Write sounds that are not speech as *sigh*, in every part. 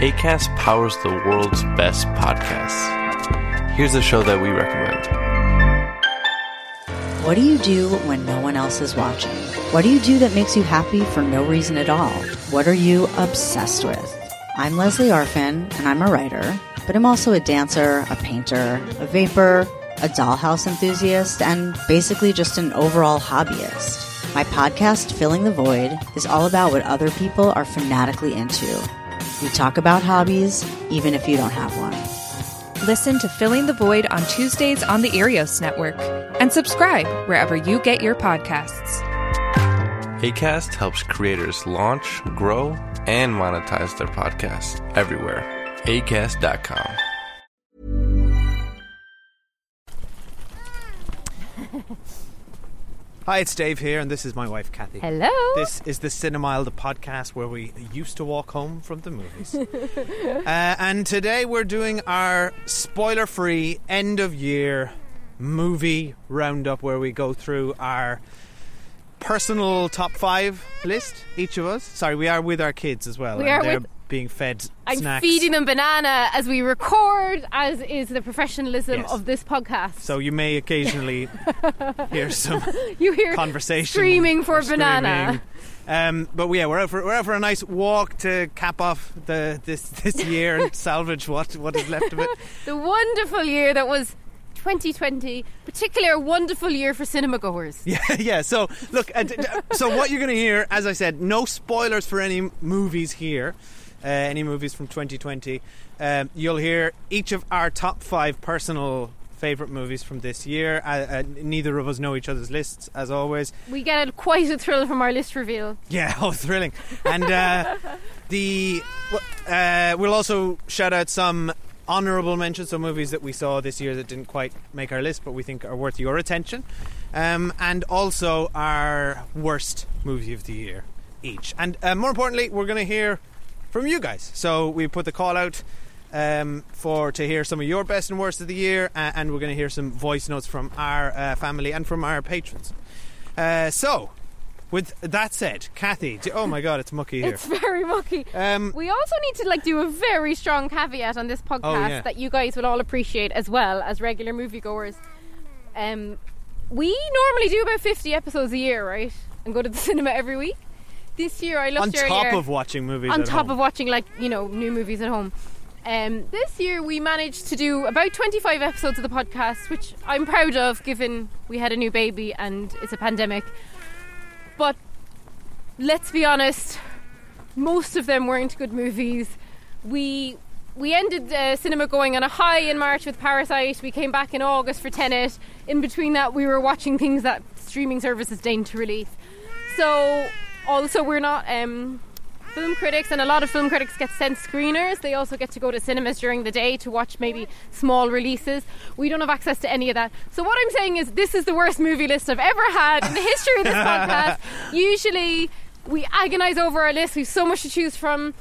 ACAST powers the world's best podcasts. Here's a show that we recommend. What do you do when no one else is watching? What do you do that makes you happy for no reason at all? What are you obsessed with? I'm Lesley Arfin, and I'm a writer, but I'm also a dancer, a painter, a vapor, a dollhouse enthusiast, and basically just an overall hobbyist. My podcast, Filling the Void, is all about what other people are fanatically into. We talk about hobbies, even if you don't have one. Listen to Filling the Void on Tuesdays on the Earios Network and subscribe wherever you get your podcasts. ACAST helps creators launch, grow, and monetize their podcasts everywhere. ACAST.com. *laughs* Hi, it's Dave here, and this is my wife, Kathy. Hello. This is the Cinemile, the podcast where we used to walk home from the movies. *laughs* uh, and today we're doing our spoiler free end of year movie roundup where we go through our personal top five list, each of us. Sorry, we are with our kids as well. We they're with- being fed I'm snacks. feeding them banana as we record, as is the professionalism Yes. of this podcast. So you may occasionally *laughs* hear some *laughs* you hear conversation screaming for banana. screaming. Um, but yeah, we're out for we're out for a nice walk to cap off the this this *laughs* year and salvage what what is left of it. The wonderful year that was 2020, particularly a wonderful year for cinema goers. Yeah, yeah. So look, so what you're going to hear, as I said, no spoilers for any movies here. Uh, any movies from 2020. Um, you'll hear each of our top five personal favorite movies from this year. Uh, uh, neither of us know each other's lists, as always. We get a, quite a thrill from our list reveal. Yeah, *laughs* oh, thrilling. And uh, the uh, we'll also shout out some honourable mentions, some movies that we saw this year that didn't quite make our list, but we think are worth your attention. Um, and also our worst movie of the year each. And uh, more importantly, we're going to hear from you guys. So we put the call out um, for to hear some of your best and worst of the year, uh, and we're going to hear some voice notes from our uh, family and from our patrons. Uh, so, with that said, Kathy, do, oh my God, it's mucky here. It's very mucky. Um, We also need to like do a very strong caveat on this podcast Oh, yeah. that you guys will all appreciate as well as regular moviegoers. Um, we normally do about 50 episodes a year, right? And go to the *laughs* cinema every week. This year I looked on top earlier, of watching movies, on top home. of watching like you know new movies at home. Um, this year we managed to do about 25 episodes of the podcast, which I'm proud of, given we had a new baby and it's a pandemic. But let's be honest, most of them weren't good movies. We we ended uh, cinema going on a high in March with Parasite. We came back in August for Tenet. In between that, we were watching things that streaming services deigned to release. So also we're not um, film critics, and a lot of film critics get sent screeners. They also get to go to cinemas during the day to watch maybe small releases. We don't have access to any of that. So what I'm saying is, this is the worst movie list I've ever had in the history of this *laughs* podcast. Usually, we agonise over our list. We've so much to choose from.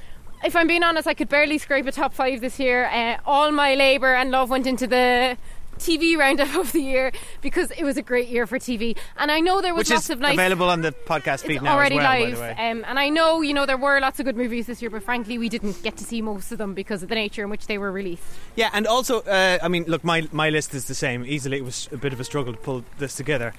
If I'm being honest, I could barely scrape a top five this year. Uh, all my labour and love went into the TV roundup of the year because it was a great year for TV. And I know there was which lots of nice available on the podcast feed now already as well. live, by the way. um, and I know you know there were lots of good movies this year, but frankly, we didn't get to see most of them because of the nature in which they were released. Yeah, and also, uh, I mean, look, my my list is the same. Easily, it was a bit of a struggle to pull this together.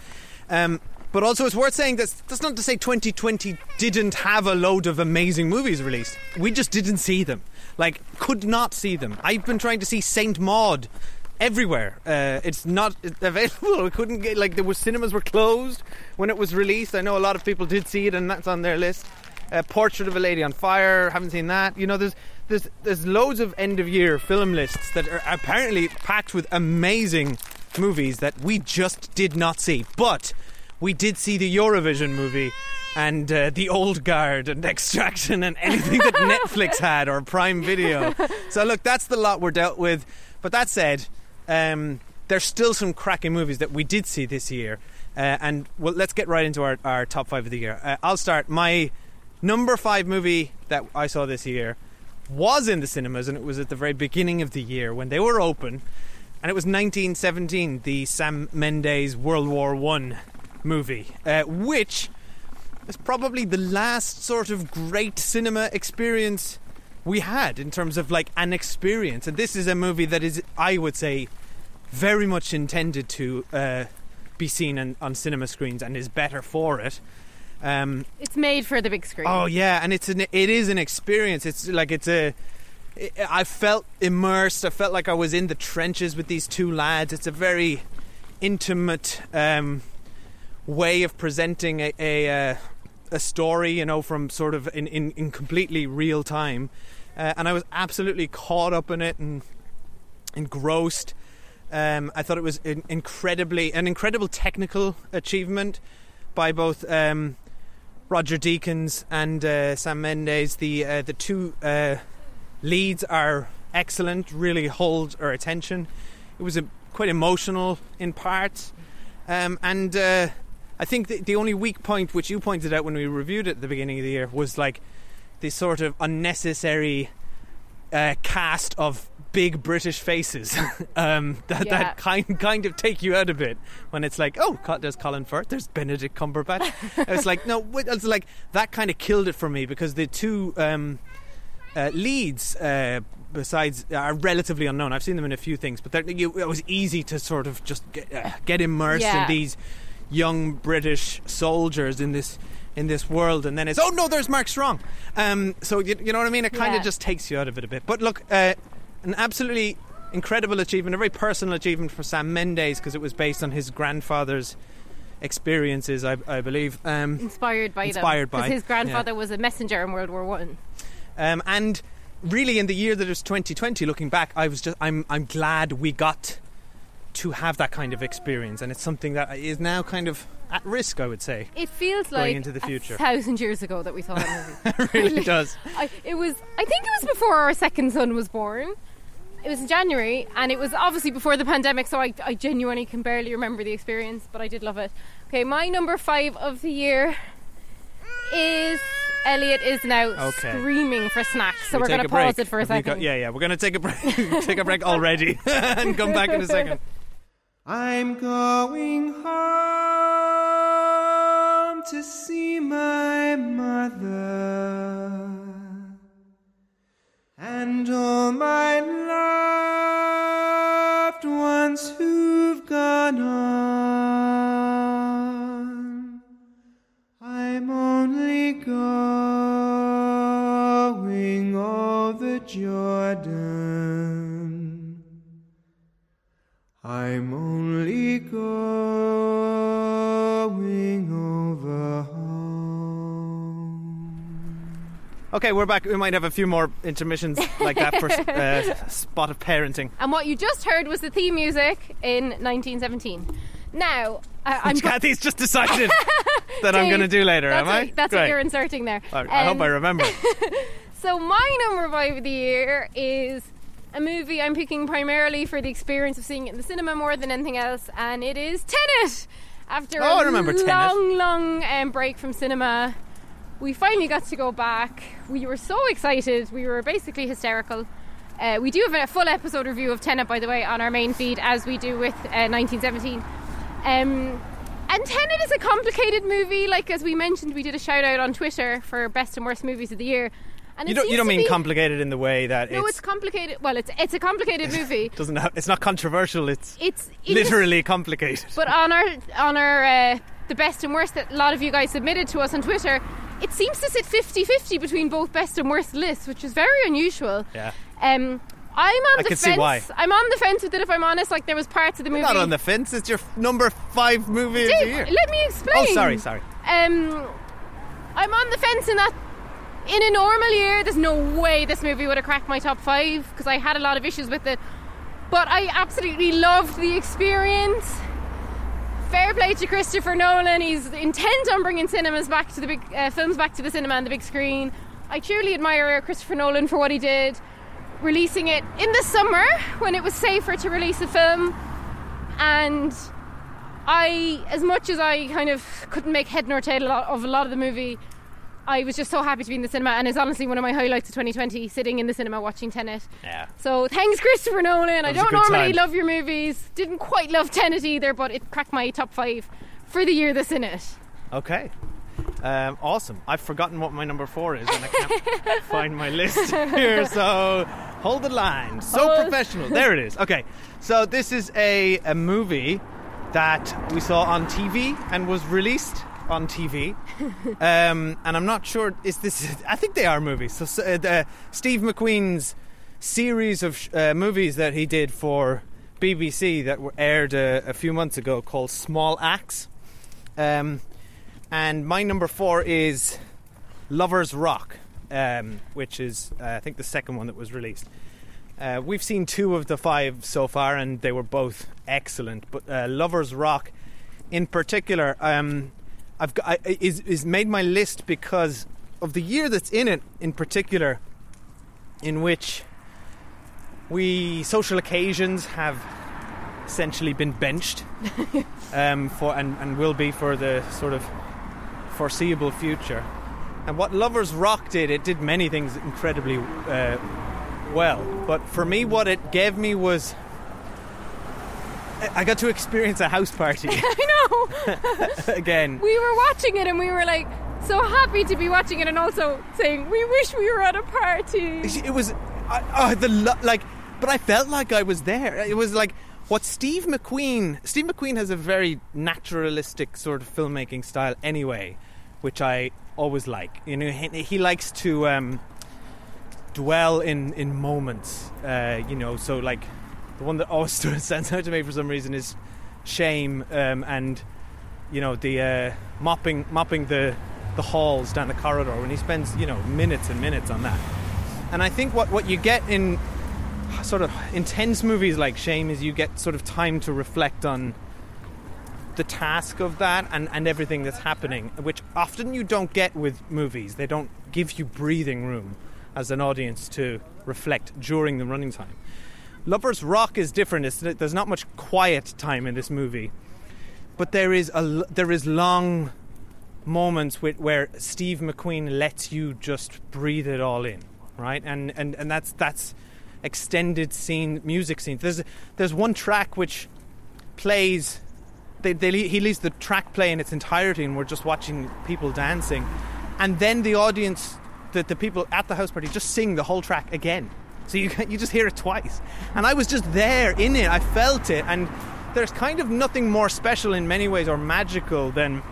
Um, but also, it's worth saying that that's not to say 2020 didn't have a load of amazing movies released. We just didn't see them. Like, could not see them. I've been trying to see Saint Maud everywhere. Uh, it's not available. *laughs* We couldn't get like was cinemas were closed when it was released. I know a lot of people did see it, and that's on their list. Uh, Portrait of a Lady on Fire. Haven't seen that. You know, there's there's there's loads of end of year film lists that are apparently packed with amazing movies that we just did not see. But we did see the Eurovision movie and uh, The Old Guard and *laughs* Extraction and anything that *laughs* Netflix had or Prime Video. So look, that's the lot we're dealt with. But that said, um, there's still some cracking movies that we did see this year. Uh, and well, let's get right into our, our top five of the year. Uh, I'll start. My number five movie that I saw this year was in the cinemas, and it was at the very beginning of the year when they were open. And it was 1917, the Sam Mendes World War One movie, uh, which is probably the last sort of great cinema experience we had in terms of like an experience. And this is a movie that is, I would say, very much intended to uh, be seen on, on cinema screens and is better for it. Um, It's made for the big screen. Oh yeah, and it's an it is an experience. It's like it's a. I felt immersed. I felt like I was in the trenches with these two lads. It's a very intimate um, way of presenting a a, uh, a story, you know, from sort of in, in, in completely real time. Uh, and I was absolutely caught up in it and engrossed. Um, I thought it was an incredibly an incredible technical achievement by both um, Roger Deakins and uh, Sam Mendes. The uh, the two uh, leads are excellent. Really hold our attention. It was a, quite emotional in parts, um, and uh, I think the, the only weak point, which you pointed out when we reviewed it at the beginning of the year, was like this sort of unnecessary uh, cast of big British faces *laughs* um, that, Yeah. that kind kind of take you out a bit when it's like, oh, there's Colin Firth, there's Benedict Cumberbatch. *laughs* it's like no, it's like that kind of killed it for me because the two um, uh, leads. Uh, Besides, are relatively unknown. I've seen them in a few things, but you, it was easy to sort of just get, uh, get immersed Yeah. in these young British soldiers in this in this world, and then it's oh no, there's Mark Strong. Um, so you, you know what I mean? It kind Yeah. of just takes you out of it a bit. But look, uh, an absolutely incredible achievement, a very personal achievement for Sam Mendes because it was based on his grandfather's experiences, I, I believe. Um, Inspired by Inspired them. by, his grandfather was a messenger in World War One. um, and really, in the year that it was 2020, looking back, I was just I'm I'm glad we got to have that kind of experience, and it's something that is now kind of at risk, I would say. It feels Going like into the future. a thousand years ago that we saw that movie. *laughs* it really does. I, it was. I think it was before our second son was born. It was in January, and it was obviously before the pandemic, so I, I genuinely can barely remember the experience, but I did love it. Okay, my number five of the year is Elliot is now Okay. screaming for snacks, so We we're going to break. pause it for a Have second. got- yeah, yeah, we're going to take a break. *laughs* take a break *laughs* already, and come back in a second. I'm going home to see my mother and all my loved ones who've gone on. I'm only going over Jordan. I'm only going over home. Okay, we're back. We might have a few more intermissions like that for *laughs* uh, spot of parenting. And what you just heard was the theme music in 1917. Now, I, I'm *laughs* Which Kathy's just decided *laughs* that I'm going to do later, am I? What, that's Great. what you're inserting there. I, I hope Um, I remember. So my number five of the year is a movie I'm picking primarily for the experience of seeing it in the cinema more than anything else, and it is Tenet. After Oh, a I remember Tenet. long, long um, break from cinema, we finally got to go back. We were so excited. We were basically hysterical. Uh, we do have a full episode review of Tenet, by the way, on our main feed, as we do with uh, 1917. Um, and Tenet is a complicated movie. Like as we mentioned, we did a shout out on Twitter for best and worst movies of the year. And You don't. You don't mean be- complicated in the way that No, it's, it's complicated. Well, it's it's a complicated *laughs* movie. doesn't. Have, it's not controversial. It's It's it is- literally complicated. but on our on our uh, the best and worst that a lot of you guys submitted to us on Twitter, it seems to sit 50-50 between both best and worst lists, which is very unusual. Yeah. Um, I'm on I the fence. I'm on the fence with it. If I'm honest, like there was parts of the movie. Not on the fence. It's your number five movie of the year. let me explain. Oh, sorry, sorry. Um, I'm on the fence in that in a normal year, there's no way this movie would have cracked my top five because I had a lot of issues with it. But I absolutely loved the experience. fair play to Christopher Nolan. He's intent on bringing cinemas back to the big uh, films back to the cinema and the big screen. I truly admire Christopher Nolan for what he did, releasing it in the summer when it was safer to release a film. And I, as much as I kind of couldn't make head nor tail of a lot of the movie, I was just so happy to be in the cinema, and it's honestly one of my highlights of 2020, sitting in the cinema watching Tenet. Yeah. So thanks, Christopher Nolan. I don't normally time. love your movies. Didn't quite love Tenet either, but it cracked my top five for the year that's in it. Okay. Um, awesome. I've forgotten what my number four is and I can't *laughs* find my list here, so hold the line. So professional. There it is. Okay. So this is a, a movie that we saw on TV and was released on TV. *laughs* Um, and I'm not sure, is this, I think they are movies. So, uh, the, Steve McQueen's series of sh- uh, movies that he did for BBC that were aired uh, a few months ago called Small Axe. Um, and my number four is Lovers Rock, um, which is uh, I think the second one that was released. Uh, we've seen two of the five so far, and they were both excellent. But uh, Lovers Rock, in particular, um, I've got, I, is is made my list because of the year that's in it. In particular, in which we social occasions have essentially been benched *laughs* um, for and, and will be for the sort of foreseeable future. And what Lovers Rock did, it did many things incredibly uh, well. But for me, what it gave me was I- got to experience a house party *laughs* I know. *laughs* again. we were watching it and we were like so happy to be watching it and also saying we wish we were at a party. It was I, oh, the like, but I felt like I was there. It was like what Steve McQueen. Steve McQueen has a very naturalistic sort of filmmaking style, anyway, which I always like. You know, he, he likes to um, dwell in in moments. Uh, you know, so like the one that always *laughs* stands out to me for some reason is shame um, and you know the uh, mopping mopping the the halls down the corridor when he spends you know minutes and minutes on that. And I think what what you get in sort of intense movies like Shame is you get sort of time to reflect on the task of that and, and everything that's happening, which often you don't get with movies. They don't give you breathing room as an audience to reflect during the running time. Lovers Rock is different. It's, there's not much quiet time in this movie, but there is a there is long moments with, where Steve McQueen lets you just breathe it all in, right? And and, and that's that's extended scene music scenes. There's there's one track which plays. They, they, he leaves the track play in its entirety, and we're just watching people dancing, and then the audience, the, the people at the house party, just sing the whole track again. So you *laughs* you just hear it twice, and I was just there in it. I felt it, and there's kind of nothing more special in many ways or magical than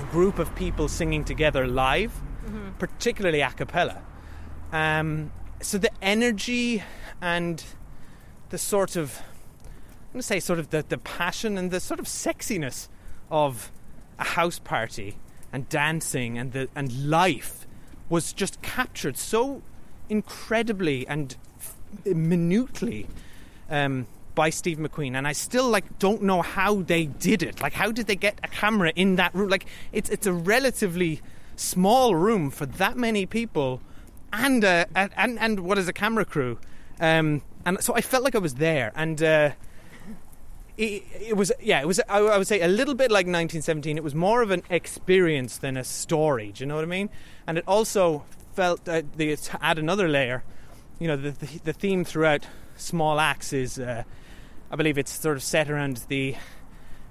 a group of people singing together live, particularly a cappella. Um, so the energy and the sort of, I'm going to say, sort of the, the passion and the sort of sexiness of a house party and dancing and the and life was just captured so incredibly and minutely um, by Steve McQueen, and I still like don't know how they did it. Like, how did they get a camera in that room? Like, it's it's a relatively small room for that many people, and uh, and and, what is a camera crew? Um, and so I felt like I was there, and. Uh, it, it was yeah it was I, I would say a little bit like 1917 it was more of an experience than a story do you know what I mean and it also felt uh, the, to add another layer you know the, the, the theme throughout Small Axe is uh, I believe it's sort of set around the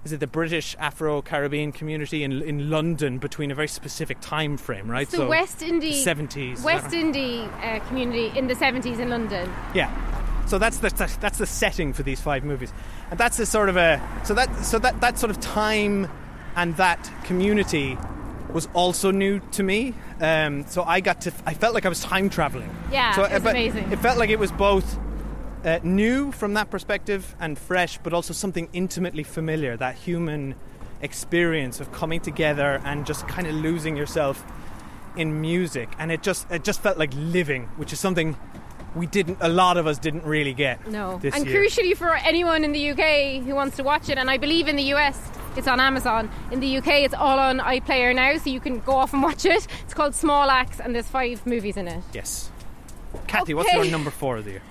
is it the British Afro-Caribbean community in in London between a very specific time frame right So, the West Indie 70s West Indie uh, community in the 70s in London. yeah. So that's the that's the setting for these five movies, and that's a sort of a so that so that that sort of time and that community was also new to me. Um, so I got to I felt like I was time traveling. Yeah, so, it was amazing. It felt like it was both uh, new from that perspective and fresh, but also something intimately familiar. That human experience of coming together and just kind of losing yourself in music, and it just it just felt like living, which is something we didn't a lot of us didn't really get No. and year. crucially for anyone in the UK who wants to watch it, and I believe in the US, It's on Amazon. In the UK, it's all on iPlayer now, so you can go off and *laughs* watch it. It's called Small Axe, and there's five movies in it. Yes. Kathy, what's your number four of the year?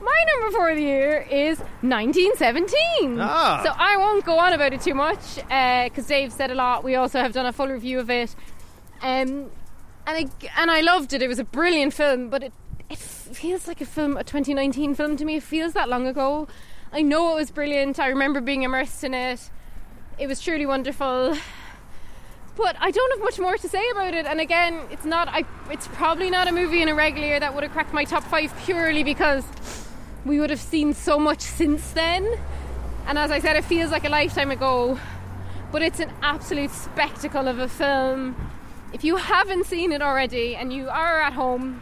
My number four of the year is 1917. Ah. So I won't go on about it too much because Dave said a lot. We also have done a full review of it, um, and I, and I loved it. It was a brilliant film, but it it feels like a film, a 2019 film to me. It feels that long ago. I know it was brilliant. I remember being immersed in it. It was truly wonderful. But I don't have much more to say about it. And again, it's not. I. It's probably not a movie in a regular year that would have cracked my top five purely because we would have seen so much since then. And as I said, it feels like a lifetime ago. But it's an absolute spectacle of a film. If you haven't seen it already and you are at home,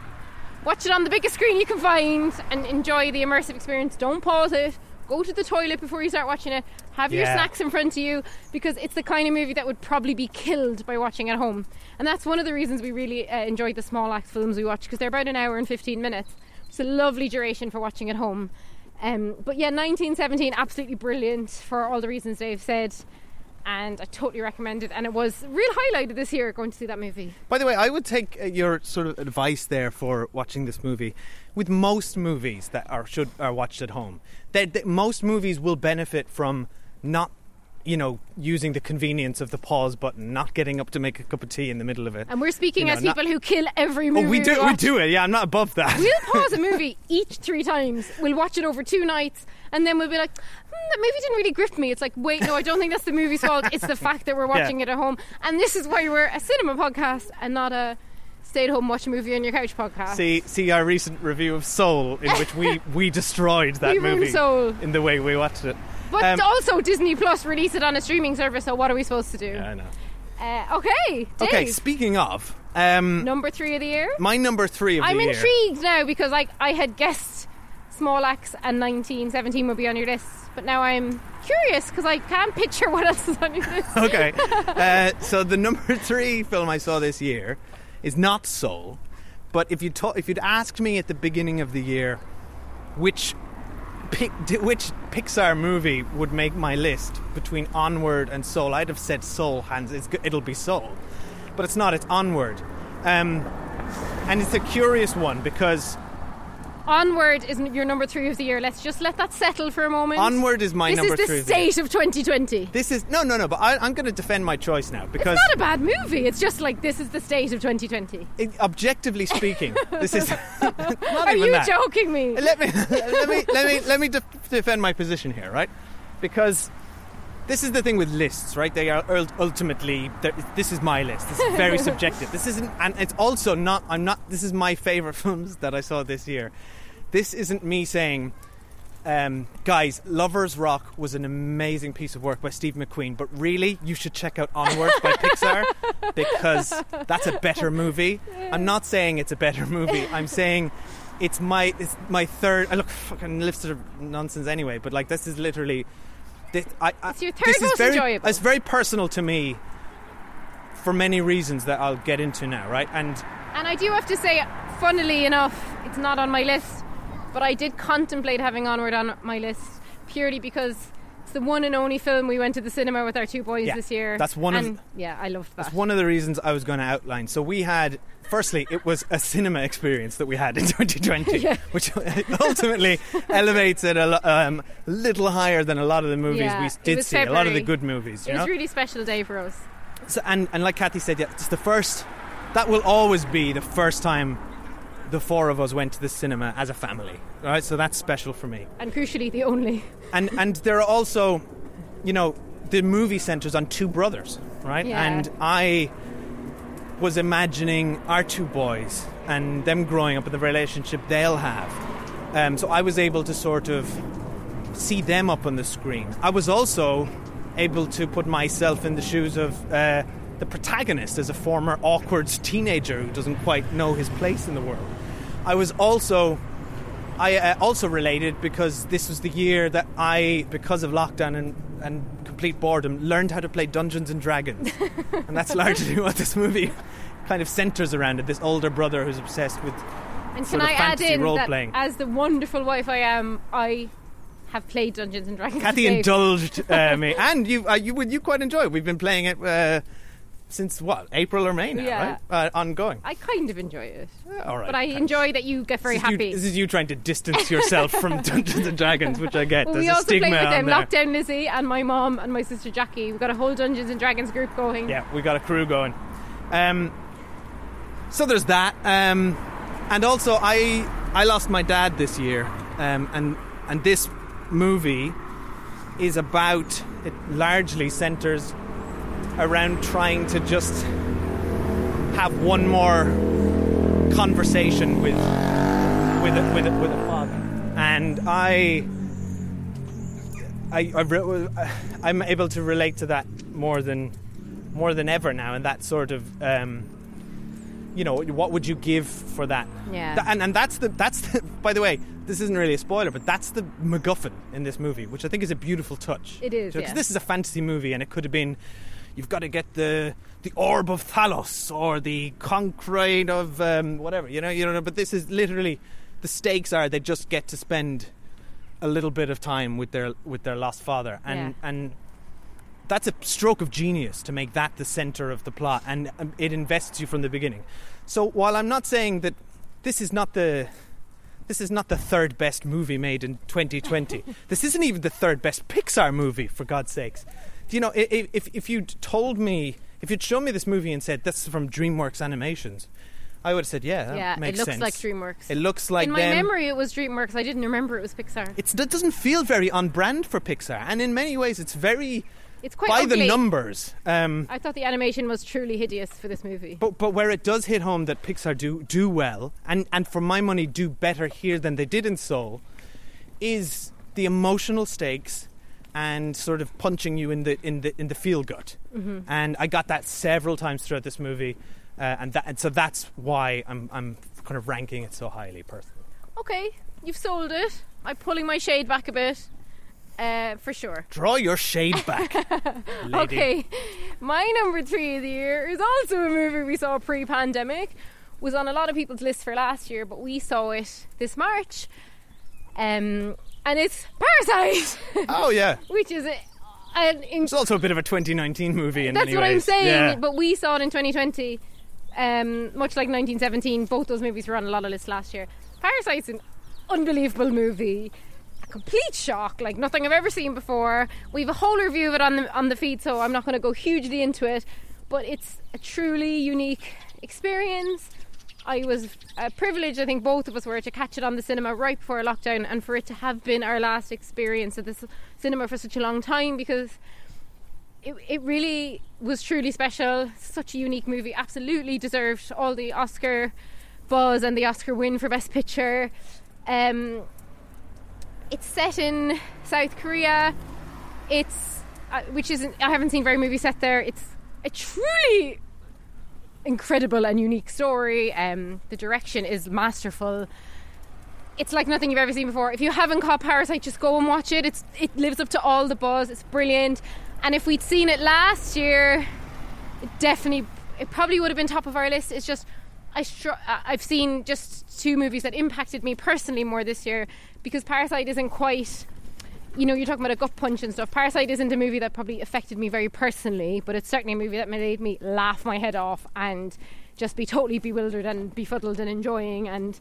watch it on the biggest screen you can find and enjoy the immersive experience. Don't pause it. Go to the toilet before you start watching it. Have your snacks in front of you because it's the kind of movie that would probably be killed by watching at home. And that's one of the reasons we really uh, enjoyed the Small Axe films we watch because they're about an hour and 15 minutes. It's a lovely duration for watching at home. Um, but yeah, 1917, absolutely brilliant for all the reasons Dave said. And I totally recommend it. And it was real highlight of this year going to see that movie. By the way, I would take uh, your sort of advice there for watching this movie. With most movies that are should are watched at home, that most movies will benefit from not, you know, using the convenience of the pause button, not getting up to make a cup of tea in the middle of it. And we're speaking You know, as not- people who kill every Oh, movie. we do, we watch. do it. Yeah, I'm not above that. We'll pause a *laughs* movie each three times. We'll watch it over two nights, and then we'll be like, hmm, "That movie didn't really grip me." It's like, wait, no, I don't think that's the movie's fault. It's the fact that we're watching Yeah. it at home, and this is why we're a cinema podcast and not a stay at home watch a movie on your couch podcast. See, see our recent review of Soul, in *laughs* which we we destroyed that We movie Soul. in the way we watched it. But um, also, Disney Plus released it on a streaming service. So what are we supposed to do? Yeah, I know. Uh, okay, Dave, Okay, speaking of, um, number three of the year. my number three of I'm the year. intrigued now because like I had guessed Small Axe and 1917 would be on your list, but now I'm curious because I can't picture *laughs* what else is on your list. *laughs* okay. Uh, so the number *laughs* three film I saw this year is not Soul, but if you ta- if you'd asked me at the beginning of the year which pic- di- which Pixar movie would make my list between Onward and Soul, I'd have said Soul. hands. It's, it'll be Soul, but it's not. It's Onward, um, and it's a curious one because Onward is your number three of the year. Let's just let that settle for a moment. Onward is my this number is three. of the state of 2020. This is no, no, no. But I, I'm going to defend my choice now because It's not a bad movie. It's just like this is the state of 2020. it, objectively speaking, this is *laughs* *laughs* Are you that. joking me? let me *laughs* let me let me let me de- defend my position here, right? Because this is the thing with lists, right? They are ultimately this is my list. This is very subjective. This isn't, and it's also not. I'm not. This is my favorite films that I saw this year. This isn't me saying. Um, guys, Lovers Rock was an amazing piece of work by Steve McQueen, but really, you should check out Onward by Pixar *laughs* because that's a better movie. I'm not saying it's a better movie. I'm saying it's my it's my third. I look fucking list of nonsense anyway, but like this is literally. This, I, I, It's your third this is most very, enjoyable. It's very personal to me for many reasons that I'll get into now, right? And And I do have to say, funnily enough, it's not on my list, but I did contemplate having Onward on my list purely because it's the one and only film we went to the cinema with our two boys Yeah, this year. that's one of and, yeah, I loved that. That's one of the reasons I was going to outline. So we had, firstly, it was a cinema experience that we had in *laughs* 2020, Yeah. which ultimately elevates it a lo- um, little higher than a lot of the movies Yeah, we did see. A lot of the good movies, you it was a really special day for us. So, and and like Kathy said, yeah, it's the first. That will always be the first time the four of us went to the cinema as a family. Right, so that's special for me. And crucially, the only. and and there are also, you know, the movie centers on two brothers, right? Yeah. And I was imagining our two boys and them growing up and the relationship they'll have. Um, so I was able to sort of see them up on the screen. I was also able to put myself in the shoes of uh, the protagonist as a former awkward teenager who doesn't quite know his place in the world. I was also I uh, also related because this was the year that I, because of lockdown and, and complete boredom, learned how to play Dungeons and Dragons. *laughs* and that's largely what this movie kind of centers around it. This older brother who's obsessed with. And Sort can of I add in that role-playing. as the wonderful wife I am, I have played Dungeons and Dragons. Kathy indulged uh, me, and you, uh, you would you quite enjoy it. We've been playing it uh, since what April or May now, Yeah. right? Uh, ongoing. I kind of enjoy it, All right, but I thanks. enjoy that you get very this happy. You, this is you trying to distance yourself from *laughs* Dungeons and Dragons, which I get. Well, There's we a also stigma played with them, there. Lockdown Lizzie and my mom and my sister Jackie. We've got a whole Dungeons and Dragons group going. Yeah, we got a crew going. Um, so there's that, um, and also I I lost my dad this year, um, and and this movie is about it largely centers around trying to just have one more conversation with with a, with a, with a father, and I. I, I I'm able to relate to that more than more than ever now, and that sort of um, you know what would you give for that? Yeah. Th- and and that's the that's the, *laughs* by the way this isn't really a spoiler, but that's the MacGuffin in this movie, which I think is a beautiful touch. It is, because yeah. this is a fantasy movie, and it could have been you've got to get the the orb of Thalos or the concrete of um, whatever you know you know. But this is literally the stakes are they just get to spend a little bit of time with their with their lost father, and Yeah. and that's a stroke of genius to make that the center of the plot, and um, it invests you from the beginning. So while I'm not saying that this is not the this is not the third best movie made in 2020. *laughs* this isn't even the third best Pixar movie, for God's sakes. You know, if if you'd told me, if you'd shown me this movie and said this is from DreamWorks Animations, I would have said, yeah, that Yeah, it looks sense. like DreamWorks. It looks like In my them. memory, it was DreamWorks. I didn't remember it was Pixar. It's, it doesn't feel very on brand for Pixar, and in many ways, it's very It's quite by ugly. the numbers. Um, I thought the animation was truly hideous for this movie. But but where it does hit home that Pixar do do well, and and for my money do better here than they did in Soul, is the emotional stakes and sort of punching you in the in the in the feel gut. Mm-hmm. And I got that several times throughout this movie, uh, and that and so that's why I'm I'm kind of ranking it so highly personally. Okay, you've sold it. I'm pulling my shade back a bit, uh, for sure. Draw your shade back, *laughs* lady. Okay, my number three of the year is also a movie we saw pre-pandemic. Was on a lot of people's list for last year, but we saw it this March. Um, and it's Parasite, *laughs* Oh yeah, which is a, an in- it's also a bit of a 2019 movie in That's many what I'm ways. saying. Yeah. But we saw it in 2020. Um, much like 1917, both those movies were on a lot of lists last year. Parasite's an unbelievable movie. A complete shock, like nothing I've ever seen before. We have a whole review of it on the on the feed, so I'm not going to go hugely into it. But it's a truly unique experience. I was uh, privileged, I think both of us were, to catch it on the cinema right before lockdown, and for it to have been our last experience at this cinema for such a long time because it, it really was truly special. Such a unique movie. Absolutely deserved all the Oscar buzz and the Oscar win for Best Picture. Um, it's set in South Korea. It's uh, which isn't I haven't seen very movies set there. It's a truly incredible and unique story. Um, the direction is masterful. It's like nothing you've ever seen before. If you haven't caught Parasite, just go and watch it. It's it lives up to all the buzz. It's brilliant. And if we'd seen it last year, it definitely it probably would have been top of our list. It's just I str- I've seen just two movies that impacted me personally more this year because Parasite isn't quite you know, you're talking about a gut punch and stuff. Parasite isn't a movie that probably affected me very personally, but it's certainly a movie that made me laugh my head off and just be totally bewildered and befuddled and enjoying. And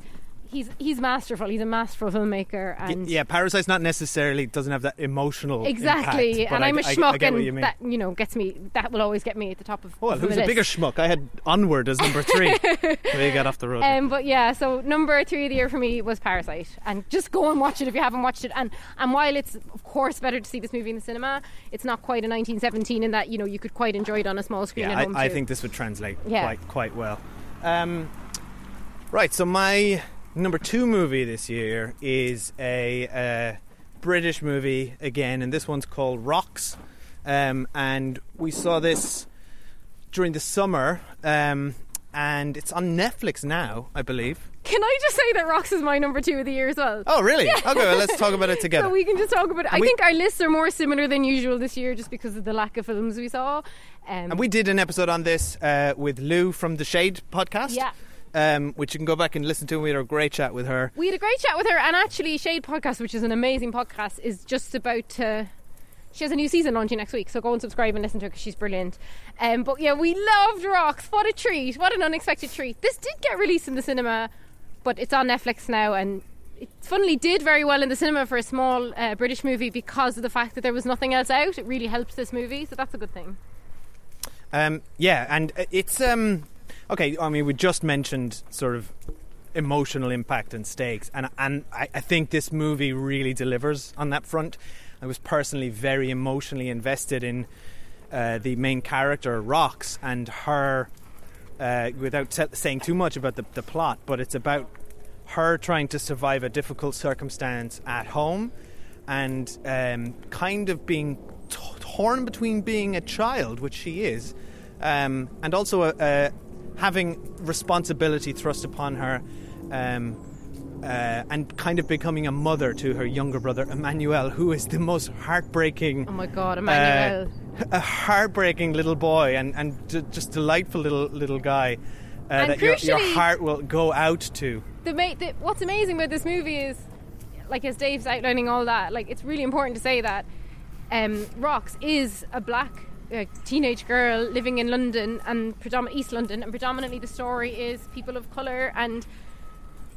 he's he's masterful. He's a masterful filmmaker. And yeah, Parasite's not necessarily doesn't have that emotional exactly. impact, and I- I'm a I- I schmuck, what you and mean. that you know gets me. That will always get me at the top of. Well, of who's a bigger schmuck? I had Onward as number three. *laughs* we got off the road. Um, but yeah, so number three of the year for me was Parasite, and just go and watch it if you haven't watched it. And and while it's of course better to see this movie in the cinema, it's not quite a 1917 in that you know you could quite enjoy it on a small screen yeah, at home I, I think this would translate Yeah. quite quite well. Um, right, so my number two movie this year is a uh, British movie again, and this one's called Rocks. Um, and we saw this during the summer, um, and it's on Netflix now, I believe. Can I just say that Rocks is my number two of the year as well? Oh, really? Okay, well, let's talk about it *laughs* together. So we can just talk about it. I we- think our lists are more similar than usual this year just because of the lack of films we saw. Um, And we did an episode on this uh, with Lou from the Shade podcast. Yeah. Um, which you can go back and listen to. We had a great chat with her. We had a great chat with her, and actually, Shade Podcast, which is an amazing podcast, is just about to. She has a new season launching next week, so go and subscribe and listen to her because she's brilliant. Um, but yeah, we loved Rocks. What a treat! What an unexpected treat. This did get released in the cinema, but it's on Netflix now, and it funnily did very well in the cinema for a small uh, British movie because of the fact that there was nothing else out. It really helped this movie, so that's a good thing. Um, yeah, and uh, it's um, okay. I mean, we just mentioned sort of emotional impact and stakes, and and I, I think this movie really delivers on that front. I was personally very emotionally invested in uh, the main character, Rocks, and her. Uh, without t- saying too much about the, the plot, but it's about her trying to survive a difficult circumstance at home and um, kind of being t- torn between being a child, which she is, um, and also uh, uh, having responsibility thrust upon her. Um, uh, and kind of becoming a mother to her younger brother Emmanuel, who is the most heartbreaking, Oh my god, Emmanuel. uh, a heartbreaking little boy, and and d- just delightful little little guy uh, And that your, your heart will go out to. the, ma- the what's amazing about this movie is like as Dave's outlining all that like it's really important to say that um, Rocks is a black uh, teenage girl living in London and East London and predominantly the story is people of colour and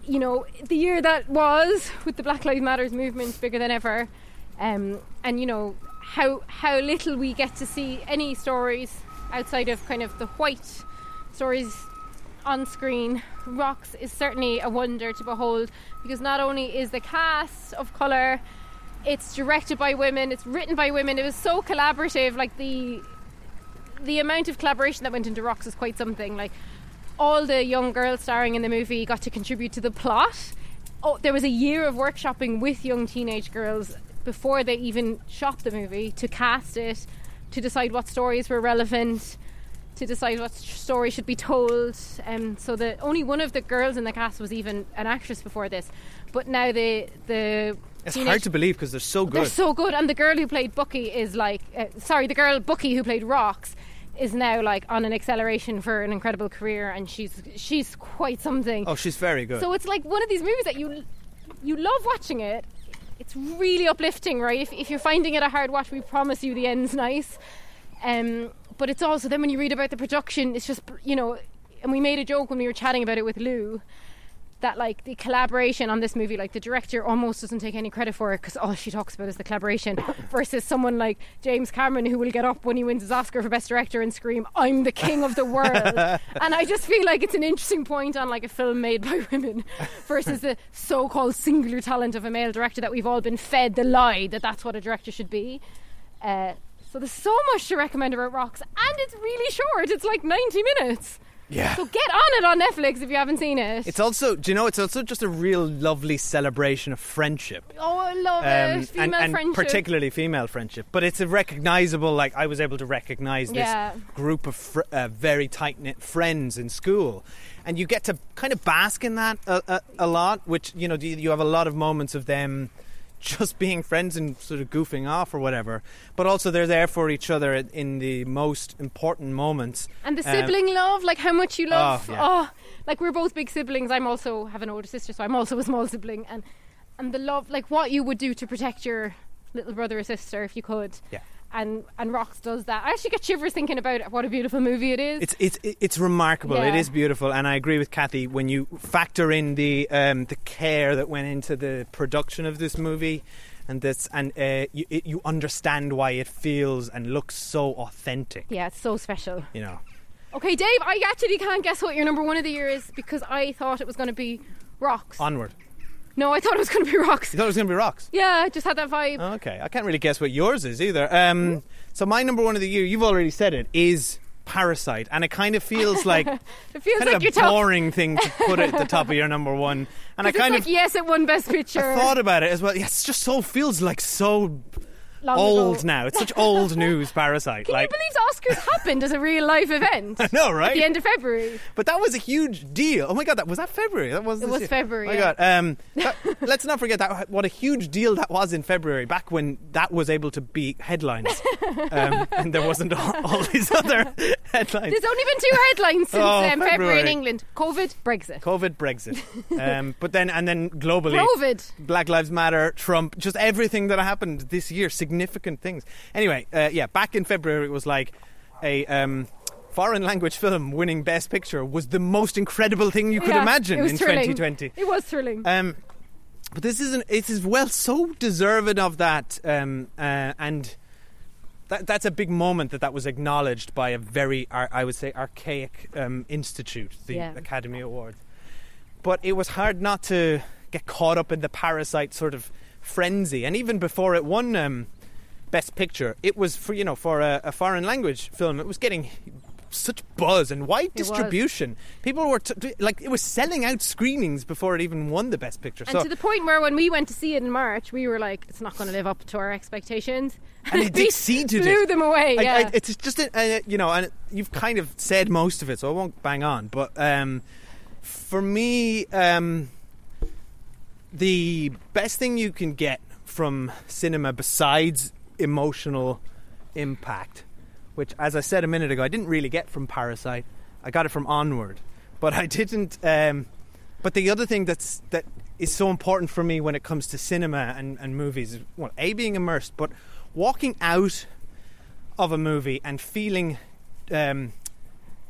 you know the year that was with the Black Lives Matters movement bigger than ever um, and you know how how little we get to see any stories outside of kind of the white stories on screen. Rocks is certainly a wonder to behold because not only is the cast of colour, it's directed by women, it's written by women. It was so collaborative. Like the the amount of collaboration that went into Rocks is quite something. Like all the young girls starring in the movie got to contribute to the plot. Oh, there was a year of workshopping with young teenage girls before they even shot the movie to cast it, to decide what stories were relevant, to decide what story should be told. Um, so that only one of the girls in the cast was even an actress before this, but now the the It's teenage- hard to believe because they're so good. they're so good, and the girl who played Bukky is like, uh, sorry, the girl Bukky who played Rocks is now like on an acceleration for an incredible career, and she's she's quite something. oh, she's very good. So it's like one of these movies that you you love watching it. It's really uplifting, right? If, if you're finding it a hard watch, we promise you the end's nice. Um, but it's also then when you read about the production, it's just you know. And we made a joke when we were chatting about it with Lou that like the collaboration on this movie, like the director almost doesn't take any credit for it because all she talks about is the collaboration, *laughs* versus someone like James Cameron who will get up when he wins his Oscar for Best Director and scream, "I'm the king of the world." *laughs* and I just feel like it's an interesting point on like a film made by *laughs* women versus the so-called singular talent of a male director that we've all been fed the lie that that's what a director should be. Uh, so there's so much to recommend about Rocks, and it's really short. It's like 90 minutes. Yeah. So get on it on Netflix if you haven't seen it. It's also, do you know, it's also just a real lovely celebration of friendship. Oh, I love Um, it. Female and, and friendship. particularly female friendship, but it's a recognizable. Like I was able to recognize this Yeah. group of fr- uh, very tight knit friends in school, and you get to kind of bask in that a, a, a lot. Which you know, you you have a lot of moments of them just being friends and sort of goofing off or whatever, but also they're there for each other in- the most important moments. And the Um, sibling love, like how much you love. Oh, Oh, like we're both big siblings. I'm also have an older sister, so I'm also a small sibling. And and the love, like what you would do to protect your little brother or sister if you could. Yeah. And and Rocks does that. I actually get shivers thinking about what a beautiful movie it is. It's it's it's remarkable. It Yeah. is beautiful, and I agree with Kathy when you factor in the um, the care that went into the production of this movie, and this and uh, you it, you understand why it feels and looks so authentic. yeah, it's so special. You know, Okay, Dave, I actually can't guess what your number one of the year is because I thought it was going to be Rocks. onward. No, I thought it was going to be Rocks. You thought it was going to be rocks. Yeah, I just had that vibe. Okay, I can't really guess what yours is either. Um, so my number one of the year, you've already said it, is Parasite, and it kind of feels like *laughs* it feels kind like of a top. boring thing to put at the top of your number one. And I kind like of yes, it won Best Picture. I thought about it as well. Yeah, it's just so feels like so old ago. now. It's such old news. *laughs* Parasite. Can like you believe the Oscars happened as a real life event? *laughs* I know, right? At the end of February. But that was a huge deal. Oh my god, that was that February. That was It was year. February, Oh my yeah. god. Um, that, *laughs* let's not forget that what a huge deal that was in February, back when that was able to be headlines, um, and there wasn't all, all these other headlines. There's only been two headlines since Oh, um, February. February. in England: COVID, Brexit. COVID, Brexit. um, but then, and then globally, COVID. Black Lives Matter, Trump, just everything that happened this year, significant things. Anyway, uh, yeah, back in February, it was like a um, foreign language film winning Best Picture was the most incredible thing you could Yeah, imagine in thrilling. 2020. It was thrilling. Um, but this isn't. It is well so deserving of that, um, uh, and that, that's a big moment that that was acknowledged by a very, I would say, archaic um, institute, the Yeah. Academy Awards. But it was hard not to get caught up in the parasite sort of frenzy, and even before it won um, Best Picture, it was for you know for a, a foreign language film, it was getting such buzz and wide distribution. People were t- like it was selling out screenings before it even won the Best Picture. and so to the point where when we went to see it in March, we were like, it's not going to live up to our expectations. and it *laughs* exceeded blew it. them away. I- yeah. I- it's just a, uh, you know, and you've kind of said most of it, so I won't bang on. But um, for me, um, the best thing you can get from cinema, besides emotional impact, which, as I said a minute ago, I didn't really get from Parasite. I got it from Onward, but I didn't. Um, but the other thing that's that is so important for me when it comes to cinema and, and movies well, a being immersed, but walking out of a movie and feeling um,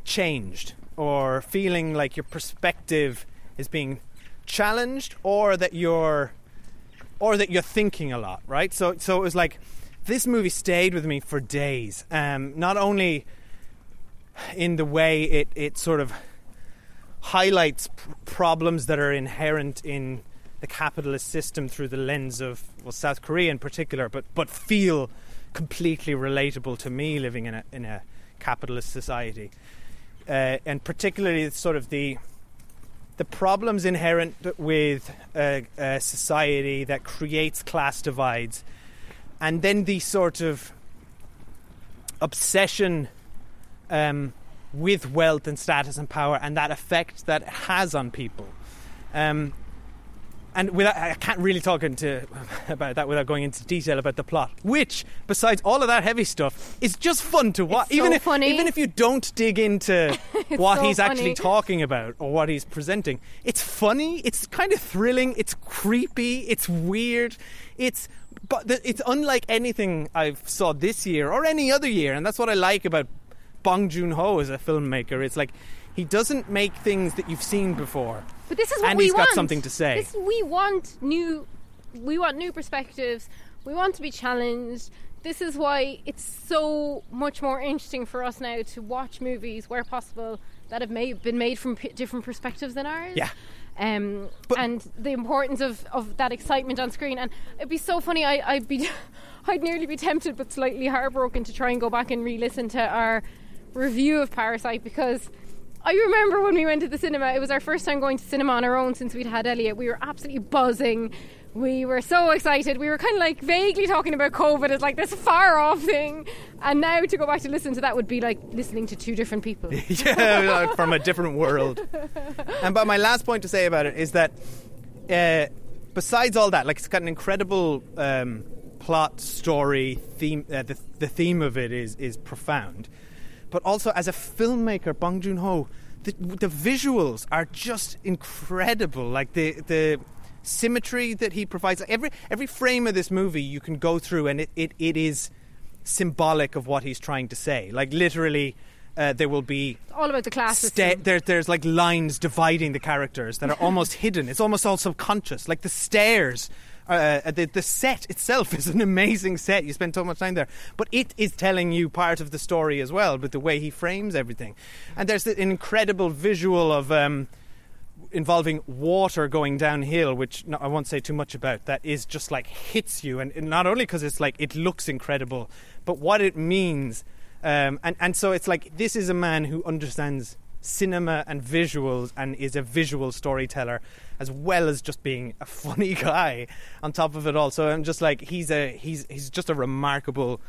changed, or feeling like your perspective is being challenged, or that you're or that you're thinking a lot, right? So, so it was like this movie stayed with me for days. Um, not only in the way it, it sort of highlights problems that are inherent in the capitalist system through the lens of well South Korea in particular, but but feel completely relatable to me living in a in a capitalist society, uh, and particularly sort of the the problems inherent with a, a society that creates class divides, and then the sort of obsession um, with wealth and status and power, and that effect that it has on people. Um, and without, I can't really talk into *laughs* about that without going into detail about the plot, which, besides all of that heavy stuff, is just fun to watch. so even if funny. even if you don't dig into *laughs* what so he's actually talking about or what he's presenting, it's funny. It's kind of thrilling. It's creepy. It's weird. It's but the, it's unlike anything I've saw this year or any other year, and that's what I like about Bong Joon Ho as a filmmaker. It's like he doesn't make things that you've seen before. But this is what and we he's want. got something to say. This, we want new. We want new perspectives. We want to be challenged. This is why it's so much more interesting for us now to watch movies where possible that have made, been made from p- different perspectives than ours. Yeah. Um, and the importance of, of that excitement on screen. And it'd be so funny. I, I'd be, *laughs* I'd nearly be tempted, but slightly heartbroken to try and go back and re-listen to our review of Parasite because I remember when we went to the cinema. It was our first time going to cinema on our own since we'd had Elliot. We were absolutely buzzing. We were so excited. We were kind of like vaguely talking about COVID as like this far off thing. And now to go back to listen to that would be like listening to two different people. *laughs* yeah, from a different world. *laughs* And but my last point to say about it is that, uh, besides all that, like it's got an incredible um, plot, story, theme. Uh, the the theme of it is is profound, but also as a filmmaker, Bong Joon Ho, the, the visuals are just incredible. Like the the symmetry that he provides. Every every frame of this movie you can go through, and it, it, it is symbolic of what he's trying to say. Like literally. Uh, there will be All about the class sta- there, there's like lines dividing the characters that are *laughs* almost hidden. It's almost all subconscious. Like the stairs, uh, the the set itself *laughs* is an amazing set. You spend so much time there, but it is telling you part of the story as well with the way he frames everything. And there's an incredible visual of. Um, involving water going downhill, which no, I won't say too much about, that is just like hits you, and, not only because it's like it looks incredible, but what it means. Um, and and so it's like this is a man who understands cinema and visuals and is a visual storyteller as well as just being a *laughs* funny guy on top of it all. So I'm just like he's a he's he's just a remarkable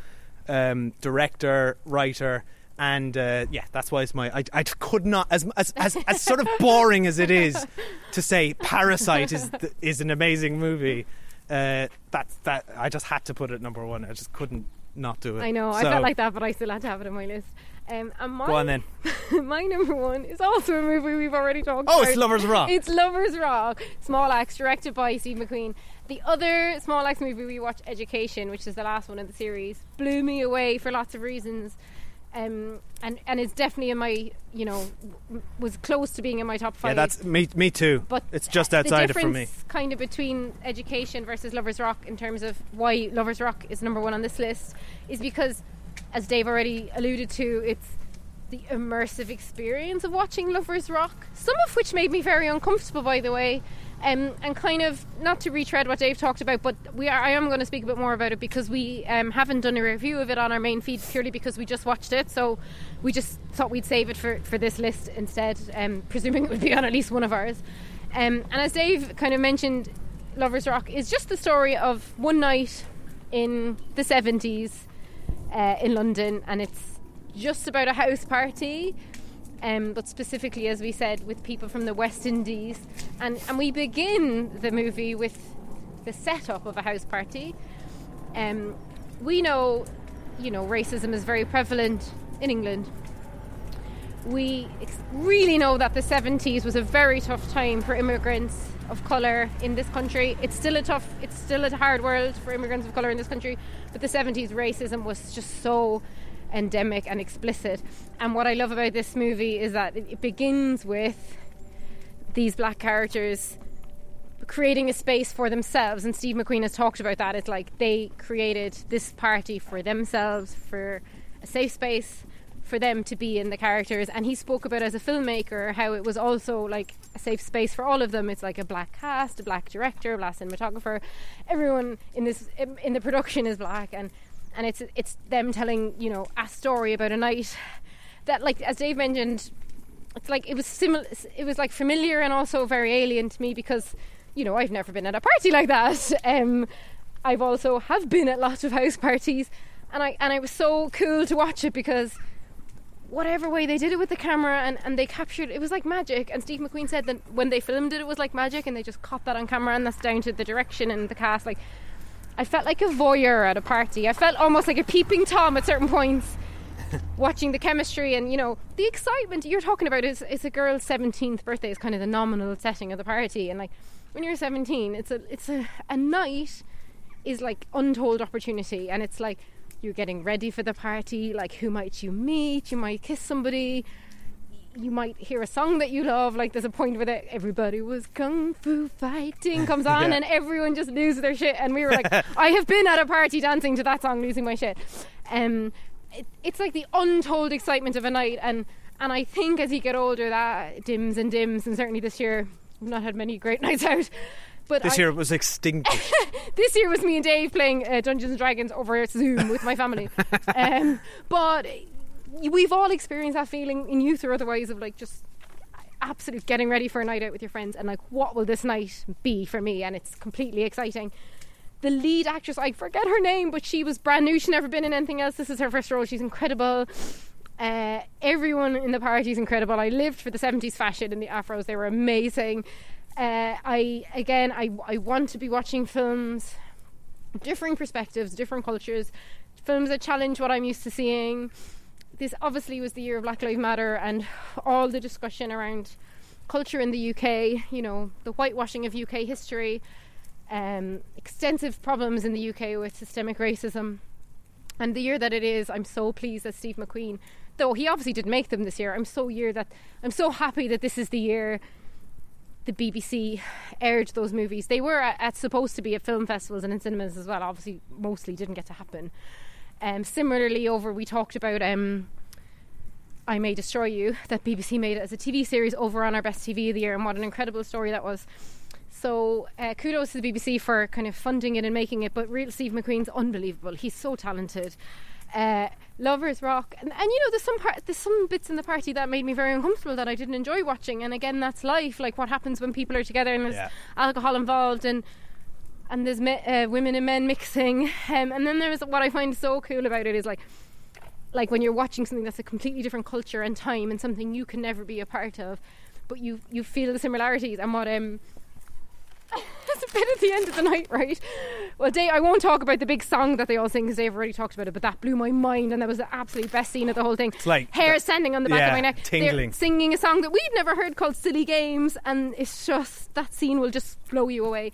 um, director, writer, and uh, yeah, that's why it's my. I, I could not as, as as as sort of boring as it is to say Parasite is is an amazing movie. Uh, that that I just had to put it number one. I just couldn't not do it. I know. I felt like that, but I still had to have it on my list. Um, and my, Go on then. *laughs* my number one is also a movie we've already talked Oh, about. it's Lovers Rock. It's Lovers Rock. Small Axe, directed by Steve McQueen. The other Small Axe movie we watched, Education, which is the last one in the series, blew me away for lots of reasons. Um, and and is definitely in my, you know, was close to being in my top five. Yeah, that's me. Me too. But it's just the outside it for me. kind of between Education versus Lovers Rock in terms of why Lovers Rock is number one on this list is because, as Dave already alluded to, it's the immersive experience of watching Lovers Rock. Some of which made me very uncomfortable, by the way. Um, and kind of not to retread what Dave talked about, but we are. I am going to speak a bit more about it because we um, haven't done a review of it on our main feed purely because we just watched it. So we just thought we'd save it for, for this list instead, um, *laughs* presuming it would be on at least one of ours. Um, and as Dave kind of mentioned, Lovers Rock is just the story of one night in the 70s uh, in London, and it's just about a house party. Um, but specifically, as we said, with people from the West Indies, and and we begin the movie with the setup of a house party. Um, we know, you know, racism is very prevalent in England. We really know that the 70s was a very tough time for immigrants of colour in this country. It's still a tough, it's still a hard world for immigrants of colour in this country, but the 70s racism was just so endemic and explicit. And what I love about this movie is that it, begins with these black characters creating a space for themselves and Steve McQueen has talked about that. It's like they created this party for themselves for a safe space for them to be in the characters. And he spoke about as a filmmaker how it was also like a safe space for all of them. It's like a black cast a black director a black cinematographer. Everyone in this in the production is black. And and it's it's them telling you know a story about a night that like as Dave mentioned it's like it was similar it was like familiar and also very alien to me because you know I've never been at a party like that. *laughs* Um I've also have been at lots of house parties and I and it was so cool to watch it because whatever way they did it with the camera and, and they captured it was like magic. And Steve McQueen said that when they filmed it it was like magic and they just caught that on camera and that's down to the direction and the cast like I felt like a voyeur at a party. I felt almost like a peeping tom at certain points *laughs* watching the chemistry and you know the excitement you're talking about is, is a girl's 17th birthday is kind of the nominal setting of the party. And like when you're 17 it's a it's a, a night is like untold opportunity. And it's like you're getting ready for the party. Like who might you meet? You might kiss somebody you might hear a song that you love like there's a point where everybody was kung fu fighting comes on *laughs* Yeah. and everyone just loses their shit and we were like i have been at a party dancing to that song losing my shit um it, it's like the untold excitement of a night and and i think as you get older that dims and dims and certainly this year we've not had many great *laughs* nights out but This I- year it was extinguished. *laughs* this year was me and Dave playing uh, Dungeons and Dragons over Zoom with my family. um, but we've all experienced that feeling in youth or otherwise of like just absolute getting ready for a night out with your friends and like what will this night be for me? And it's completely exciting. The lead actress I forget her name but she was brand new. She's never been in anything else. This is her first role. She's incredible. Uh, everyone in the party is incredible. I lived for the 70s fashion and the afros. They were amazing. Uh, I again I, I want to be watching films differing perspectives different cultures films that challenge what I'm used to seeing this obviously was the year of Black Lives Matter and all the discussion around culture in the UK, you know, the whitewashing of UK history, um, extensive problems in the UK with systemic racism. And the year that it is, I'm so pleased that Steve McQueen, though he obviously didn't make them this year, I'm so year that I'm so happy that this is the year the BBC aired those movies. They were at, at supposed to be at film festivals and in cinemas as well. Obviously, mostly didn't get to happen. Um, similarly, over we talked about um, I May Destroy You, that BBC made it as a TV series over on our best TV of the year, and what an incredible story that was. So, uh, kudos to the BBC for kind of funding it and making it. But real Steve McQueen's unbelievable. He's so talented. Uh, Lovers Rock, and, and you know, there's some part, there's some bits in the party that made me very uncomfortable that I didn't enjoy watching. And again, that's life. Like what happens when people are together and there's Yeah. alcohol involved and and there's me, uh, women and men mixing. Um, and then there's what I find so cool about it is like like when you're watching something that's a completely different culture and time and something you can never be a part of, but you you feel the similarities and what um. *laughs* There's a bit at the end of the night, right? Well, Dave, I won't talk about the big song that they all sing because they've already talked about it, but that blew my mind, and that was the absolute best scene of the whole thing. It's like- hair standing on the back yeah, of my neck. tingling. They're singing a song that we'd never heard called "Silly Games," and it's just that scene will just blow you away.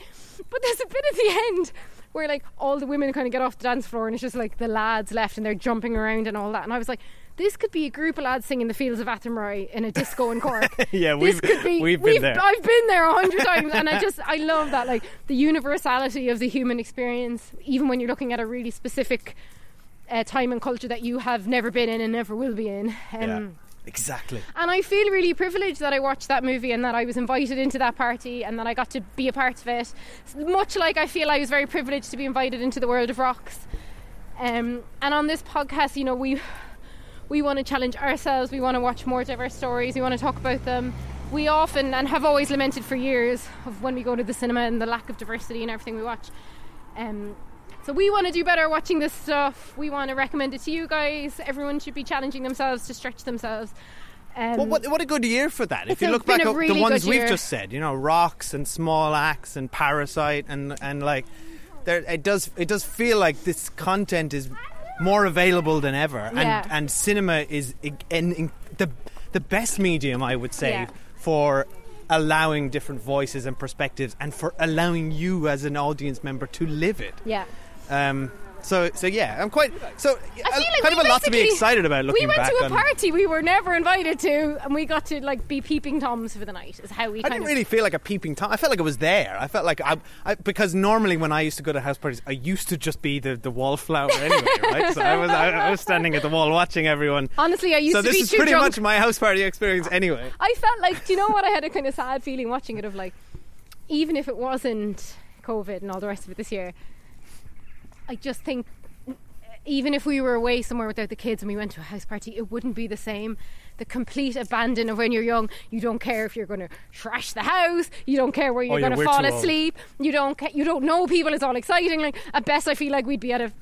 But there's a bit at the end where like all the women kind of get off the dance floor, and it's just like the lads left, and they're jumping around and all that. And I was like. This could be a group of lads singing the fields of Athenry in a disco in Cork. *laughs* Yeah, this we've- could be. we've been there. I've been there a hundred *laughs* times, and I just I love that like the universality of the human experience, even when you're looking at a really specific uh, time and culture that you have never been in and never will be in. Um, yeah, exactly. And I feel really privileged that I watched that movie and that I was invited into that party and that I got to be a part of it. Much like I feel I was very privileged to be invited into the world of rocks. Um, and on this podcast, you know, we we want to challenge ourselves. We want to watch more diverse stories. We want to talk about them. We often and have always lamented for years of when we go to the cinema and the lack of diversity in everything we watch. Um, so we want to do better watching this stuff. We want to recommend it to you guys. Everyone should be challenging themselves to stretch themselves. Um, Well, what, what a good year for that. If you look back at really the ones we've just said, you know, rocks and Small Axe and parasite and and like there it does it does feel like this content is more available than ever and Yeah. and cinema is i- in, in the the best medium I would say Yeah. for allowing different voices and perspectives and for allowing you as an audience member to live it. yeah. Um so so yeah, I'm quite so I feel like kind of a lot to be excited about looking we went back to a party we were never invited to, and we got to like be peeping toms for the night. Is how we. I didn't really feel like a peeping tom. I felt like it was there. I felt like I, I because normally when I used to go to house parties, I used to just be the, the wallflower anyway, *laughs* right? So I was I, I was standing at the wall watching everyone. Honestly, I used so to this be is too pretty drunk. much my house party experience anyway. I felt like, do you know what? I had a kind of sad feeling watching it of like, even if it wasn't COVID and all the rest of it this year, I just think even if we were away somewhere without the kids and we went to a house party, it wouldn't be the same. The complete abandon of when you're young, you don't care if you're going to trash the house, you don't care where you're Oh, going to fall too old. asleep, you don't ca- you don't know people. It's all exciting. Like at best, I feel like we'd be at a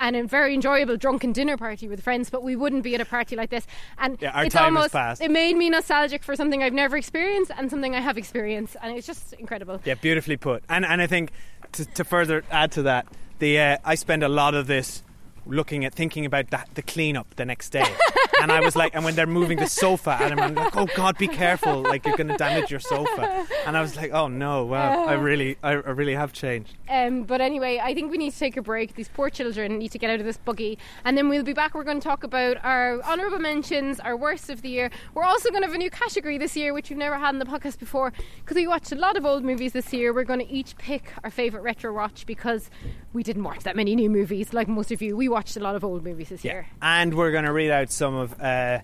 an, a very enjoyable drunken dinner party with friends, but we wouldn't be at a party like this. And Yeah, our it's almost passed. it made me nostalgic for something I've never experienced and something I have experienced, and it's just incredible. Yeah, beautifully put. And and I think to, to further add to that, the uh, I spend a lot of this looking at thinking about that the cleanup the next day. *laughs* and I was like, and when they're moving the sofa, and I'm like, oh God, be careful, like you're going to damage your sofa. And I was like, oh no, wow, I really, I, I really have changed. Um, but anyway, I think we need to take a break. These poor children need to get out of this buggy, and then we'll be back. We're going to talk about our honourable mentions, our worst of the year. We're also going to have a new category this year, which we've never had in the podcast before, because we watched a lot of old movies this year. We're going to each pick our favourite retro watch because we didn't watch that many new movies, like most of you. We watched a lot of old movies this year. And we're going to read out some of uh,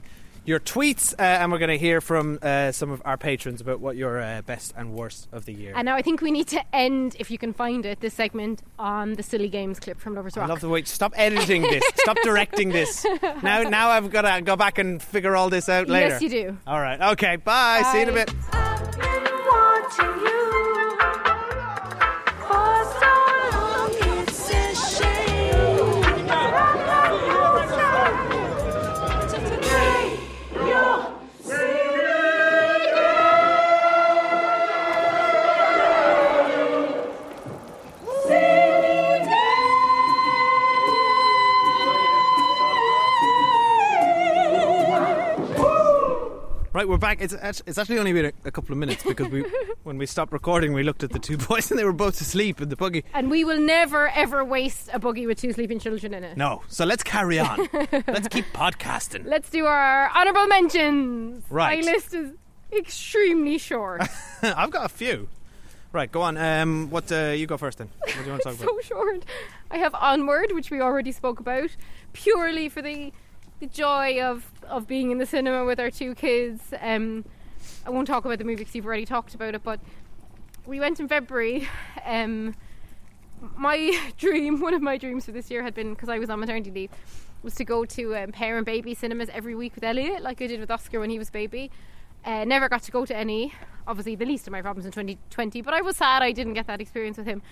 your tweets, uh, and we're going to hear from uh, some of our patrons about what your uh, best and worst of the year. And now I think we need to end, if you can find it, this segment on the silly games clip from Lovers Rock. I love the way. Stop editing this. Stop directing this. *laughs* Now, now I've got to go back and figure all this out later. Yes, you do. All right. Okay. Bye. See you in a Bye. bit. Right, we're back. It's it's actually only been a, a couple of minutes because we, *laughs* when we stopped recording, we looked at the two boys and they were both asleep in the buggy. And we will never ever waste a buggy with two sleeping children in it. No, so let's carry on. *laughs* let's keep podcasting. Let's do our honourable mentions. Right. My list is extremely short. *laughs* I've got a few. Right, go on. Um, what uh, you go first then? What do you want to talk about? so short. I have Onward, which we already spoke about, purely for the the joy of of being in the cinema with our two kids. Um, I won't talk about the movie because you've already talked about it, but we went in February. Um, my *laughs* dream, one of my dreams for this year had been because I was on maternity leave, was to go to um, parent baby cinemas every week with Elliot, like I did with Oscar when he was baby. Uh, never got to go to any. Obviously, the least of my problems in 2020, but I was sad I didn't get that experience with him.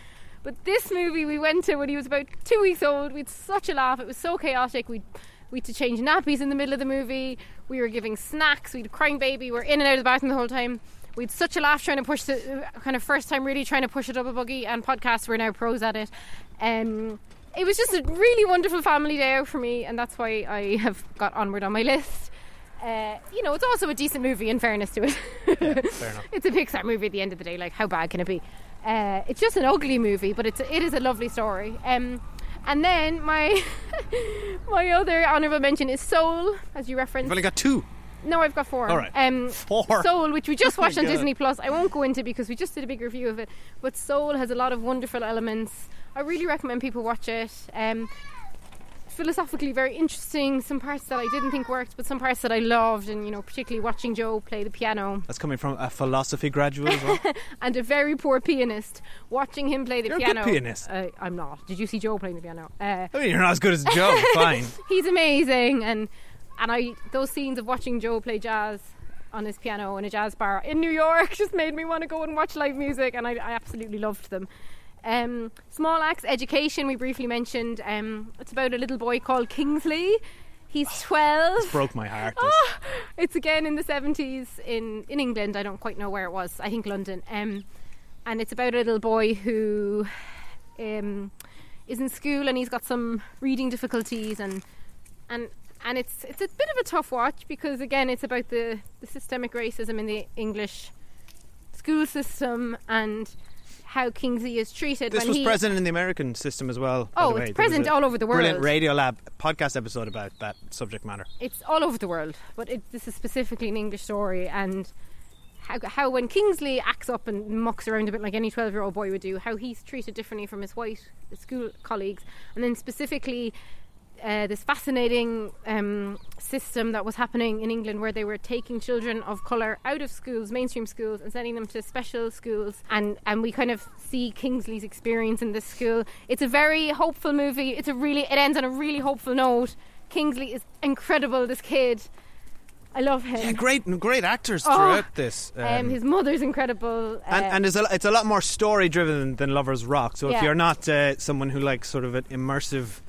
But this movie we went to when he was about two weeks old, we had such a laugh. It was so chaotic. We we had to change nappies in the middle of the movie. We were giving snacks. We had a crying baby. We were in and out of the bathroom the whole time. we had such a laugh trying to push the kind of first time really trying to push it up a buggy, and podcasts we're now pros at it. Um, it was just a really wonderful family day out for me, and that's why I have got onward on my list. Uh, you know, it's also a decent movie. In fairness to it, fair *laughs* enough. it's a Pixar movie at the end of the day. Like, how bad can it be? Uh, it's just an ugly movie, but it's it is a lovely story. Um, and then my *laughs* my other honourable mention is Soul, as you referenced. I've only got two. No, I've got four. All right. Um, Four. Soul, which we just *laughs* Oh watched on. Disney Plus. I won't go into because we just did a big review of it. But Soul has a lot of wonderful elements. I really recommend people watch it. Um, philosophically very interesting. Some parts that I didn't think worked, but some parts that I loved, and you know, particularly watching Joe play the piano That's coming from a philosophy graduate as well. *laughs* and a very poor pianist. Watching him play the You're a good piano. pianist. Uh, I'm not. Did you see Joe playing the piano? Uh, I mean, you're not as good as Joe. *laughs* Fine. he's amazing and and I those scenes of watching Joe play jazz on his piano in a jazz bar in New York *laughs* just made me want to go and watch live music and I, I absolutely loved them um, Small Axe Education we briefly mentioned um, it's about a little boy called Kingsley he's 12 Broke my heart. *laughs* Ah, it's again in the 70s in, in England. I don't quite know where it was. I think London. Um, and it's about a little boy who um, is in school and he's got some reading difficulties and and and it's it's a bit of a tough watch because again it's about the, the systemic racism in the English school system and how Kingsley is treated. This when was he, present in the American system as well. Oh, it's present all over the world. Brilliant. Radiolab podcast episode about that subject matter. it's all over the world, but it, this is specifically an English story and how, how when Kingsley acts up and mucks around a bit like any 12 year old boy would do, how he's treated differently from his white school colleagues, and then specifically uh, this fascinating um, system that was happening in England where they were taking children of colour out of schools, mainstream schools, and sending them to special schools. And, and we kind of see Kingsley's experience in this school. It's a very hopeful movie. It's a really, it ends on a really hopeful note. Kingsley is incredible, this kid. I love him. Yeah, great, great actors Oh, throughout this. Um, um, his mother's incredible. and, uh, and it's a, it's a lot more story driven than Lovers Rock. So if you're not uh, someone who likes sort of an immersive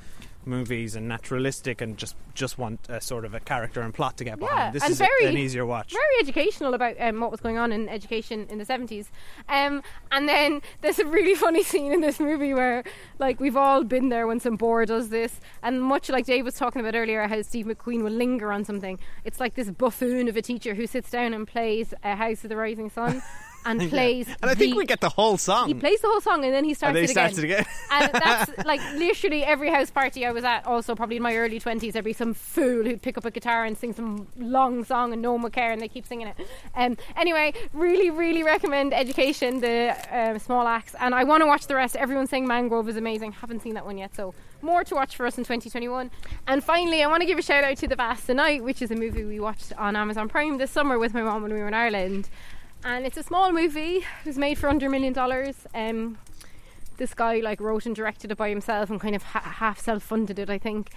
movies and naturalistic and just just want a sort of a character and plot to get behind, Yeah, this and is a- very- an easier watch. very educational about um, what was going on in education in the 70s. Um, and then there's a really *laughs* funny scene in this movie where, like, we've all been there when some boar does this. And much like Dave was talking about earlier, how Steve McQueen will linger on something, it's like this buffoon of a teacher who sits down and plays a House of the Rising Sun *laughs* and Yeah. plays. And I think the- we get the whole song. He plays the whole song and then he starts and then it he again. starts it again. and that's *laughs* like literally every house party I was at, also probably in my early 20s, there'd be some fool who'd pick up a guitar and sing some long song and no one would care and they keep singing it. Um, anyway, really, really recommend Education, the um, Small Axe. And I want to watch the rest. Everyone's saying Mangrove is amazing. Haven't seen that one yet, so more to watch for us in 2021. And finally, I want to give a shout out to The Vast Night, which is a movie we watched on Amazon Prime this summer with my mom when we were in Ireland. And it's a small movie. It was made for under a million dollars. Um, this guy like wrote and directed it by himself and kind of ha- half self-funded it, I think.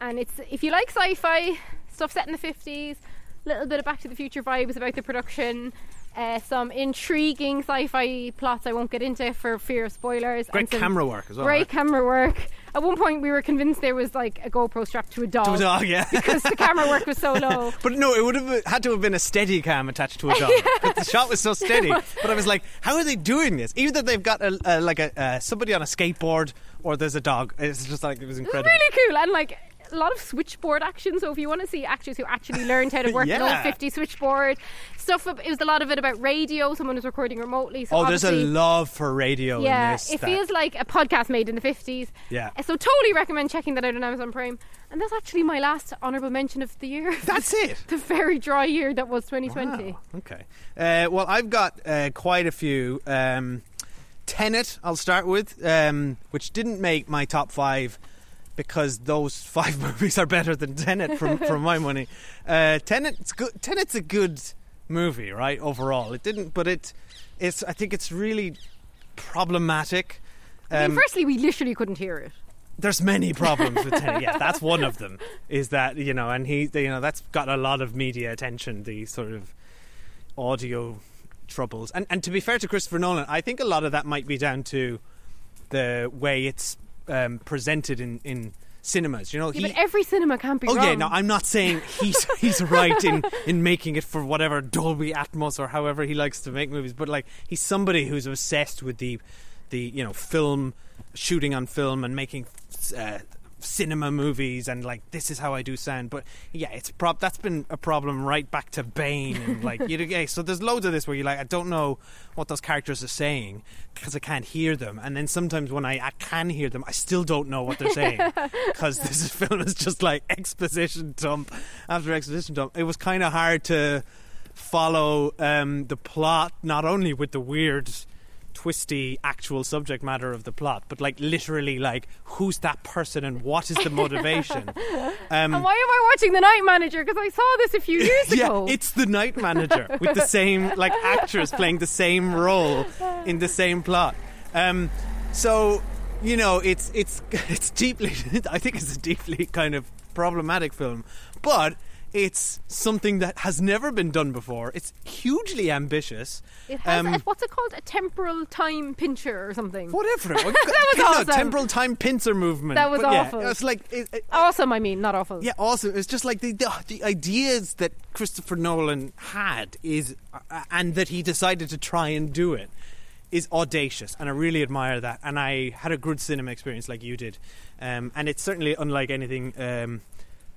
And it's if you like sci-fi stuff set in the fifties, a little bit of Back to the Future vibes about the production. Uh, some intriguing sci-fi plots I won't get into for fear of spoilers. Great camera work as well. Great right? camera work. At one point, we were convinced there was like a GoPro strapped to a dog. To a dog, yeah. because the camera work was so *laughs* low. But no, it would have had to have been a steady cam attached to a *laughs* dog. But the shot was so *laughs* steady. But I was like, how are they doing this? Either they've got a, a like a uh, somebody on a skateboard, or there's a dog. It's just like it was It was incredible. really cool and like a lot of switchboard action. So if you want to see actors who actually learned how to work an old 50 switchboard stuff, it was a lot of it about radio. Someone was recording remotely. So oh, there's a love for radio Yeah, in this. it that- feels like a podcast made in the 50s. Yeah. So totally recommend checking that out on Amazon Prime. And that's actually my last honourable mention of the year. *laughs* That's it. the very dry year that was 2020. Wow, Okay. Uh, well, I've got uh, quite a few. Um, Tenet, I'll start with, um, which didn't make my top five because those *laughs* five movies are better than Tenet from, from my money. *laughs* Uh, Tenet's good. Tenet's a good movie, right? Overall, it didn't, but it, it's. I think it's really problematic. I mean, Um, firstly, we literally couldn't hear it. there's many problems with Tenet. Yeah, that's one of them. *laughs* Is that you know, and he, you know, that's got a lot of media attention. The sort of audio troubles, and and to be fair to Christopher Nolan, I think a lot of that might be down to the way it's um, presented in in cinemas. You know, Yeah, he, but every cinema can't be Oh wrong. yeah, no, I'm not saying he's *laughs* he's right in in making it for whatever Dolby Atmos or however he likes to make movies, but like he's somebody who's obsessed with the the you know film shooting on film and making uh, cinema movies and like this is how I do sound. But yeah, it's prob that's been a problem right back to Bane and like you *laughs* yeah, so there's loads of this where you're like I don't know what those characters are saying because I can't hear them, and then sometimes when I, I can hear them, I still don't know what they're saying *laughs* because this *laughs* film is just like exposition dump after exposition dump. It was kind of hard to follow um, the plot, not only with the weird, twisty actual subject matter of the plot, but like literally, like who's that person and what is the motivation? *laughs* Um, And why am I watching The Night Manager? Because I saw this a few *laughs* years yeah, ago. it's the night manager with the same like actress playing the same role in the same plot. Um, so you know, it's it's *laughs* it's deeply. I think it's a deeply kind of problematic film, but. It's something that has never been done before. It's hugely ambitious. It has Um, a, what's it called? A temporal time pincher or something. Whatever. *laughs* that was awesome. temporal time pincer movement. That was But yeah, awful. It's like it, it- Awesome, I mean, not awful. Yeah, awesome. It's just like the, the the ideas that Christopher Nolan had is, uh, and that he decided to try and do it, is audacious, and I really admire that. And I had a good cinema experience like you did, um, and it's certainly unlike anything. Um,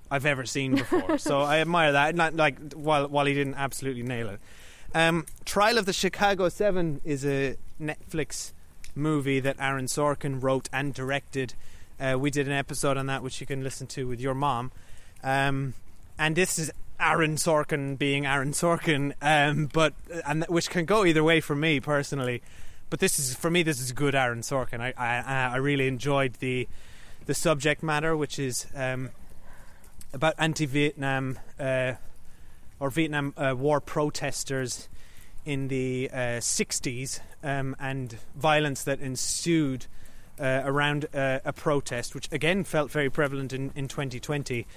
I've ever seen before, so I admire that. Not like while while he didn't absolutely nail it. Um, Trial of the Chicago Seven is a Netflix movie that Aaron Sorkin wrote and directed. Uh, we did an episode on that, which you can listen to with your mom. Um, and this is Aaron Sorkin being Aaron Sorkin, um, but and which can go either way for me personally. But this is for me. This is good Aaron Sorkin. I I, I really enjoyed the the subject matter, which is um, about anti-Vietnam uh, or Vietnam uh, War protesters in the uh, 60s um, and violence that ensued uh, around uh, a protest, which again felt very prevalent in, in 2020,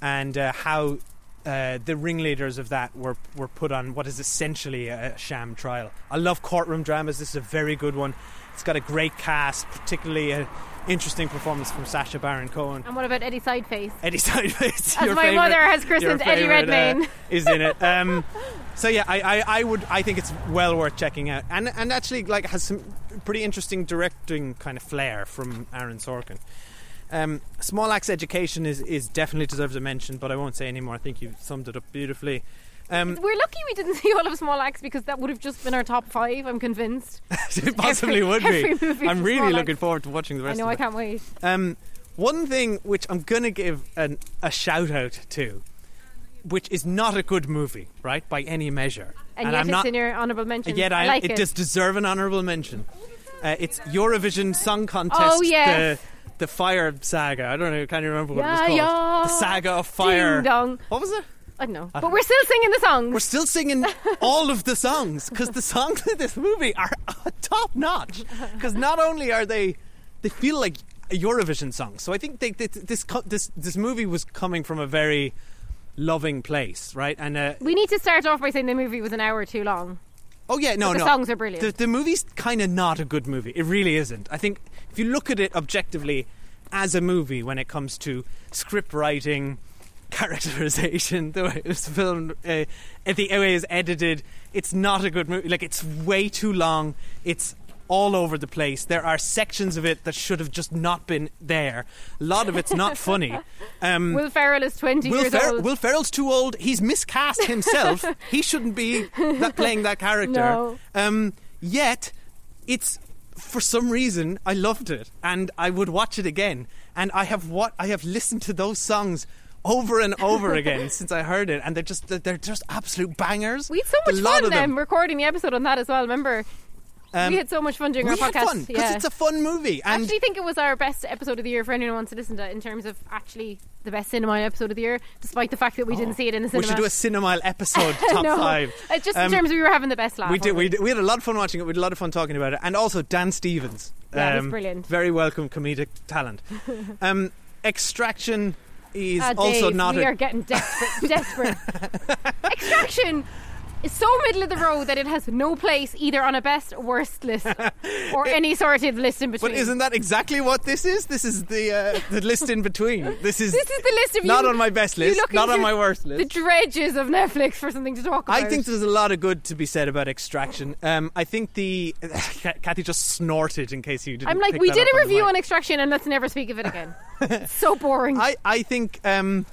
and uh, how uh, the ringleaders of that were, were put on what is essentially a sham trial. I love courtroom dramas. This is a very good one. It's got a great cast, particularly an interesting performance from Sacha Baron Cohen. And what about Eddie Sideface? Eddie Sideface. As your my favourite- mother has christened Eddie favourite, uh, Redmayne. is in it. *laughs* Um, so yeah, I, I, I would I think it's well worth checking out, and and actually like has some pretty interesting directing kind of flair from Aaron Sorkin. Um, Small Axe Education is, is definitely deserves a mention, but I won't say anymore. I think you've summed it up beautifully. Um, We're lucky we didn't *laughs* see all of Small Axe because that would have just been our top five. I'm convinced. *laughs* it possibly Every- would be. I'm really looking Axe. forward to watching the rest. I know I can't wait. Um, one thing which I'm going to give an, a shout out to, which is not a good movie, right, by any measure. And, yet I'm it's not, in your honourable mention. Yet I, I, like it, it. does deserve an honourable mention. Uh, it's Eurovision Song Contest. Oh, yes. The, the Fire Saga. I don't know. I can't remember what Yeah, it was called. yeah. The Saga of Fire. Ding dong. What was it? I don't know. But we're still singing the songs. We're still singing all of the songs because the songs in this movie are top notch. Because not only are they, they feel like a Eurovision song. So I think they, they, this this this movie was coming from a very loving place, right? And uh, we need to start off by saying the movie was an hour too long. oh yeah, no, But the no, songs are brilliant. The, the movie's kind of not a good movie. It really isn't. I think if you look at it objectively as a movie, when it comes to script writing, characterization, the way it was filmed, uh, the way it's edited, it's not a good movie. Like it's way too long. It's all over the place. There are sections of it that should have just not been there. A lot of it's not funny. *laughs* Um, Will Ferrell is 20 Will, years Fer- old. Will Ferrell's too old. He's miscast himself. he shouldn't be that playing that character. *laughs* No. Um, yet, it's for some reason I loved it, and I would watch it again. And I have what I have listened to those songs over and over again since I heard it, and they're just they're just absolute bangers. we had so much fun them. then recording the episode on that as well. Remember, Um, we had so much fun doing we our had podcast. fun because yeah. it's a fun movie, I actually think it was our best episode of the year for anyone who wants to listen to it in terms of actually the best cinema episode of the year, despite the fact that we didn't see it in the cinema. we should do a cinema episode *laughs* top no, five. It's just Um, in terms of we were having the best laugh. We did, we did. We had a lot of fun watching it. We had a lot of fun talking about it, and also Dan Stevens. um, Yeah, he's brilliant. Very welcome comedic talent. *laughs* um, Extraction is Ah, also Dave, not we a. are getting desperate. desperate. *laughs* Extraction. Is so middle of the road that it has no place either on a best or worst list *laughs* or any sort of list in between. But isn't that exactly what this is? This is the uh, the list in between. This is this is the list of not you, on my best list, not on my worst list. The dredges of Netflix for something to talk about. I think there's a lot of good to be said about Extraction. Um, I think the *laughs* Kathy just snorted in case you didn't. I'm like, we did a review mic. on Extraction and let's never speak of it again. So boring. *laughs* I, I think um,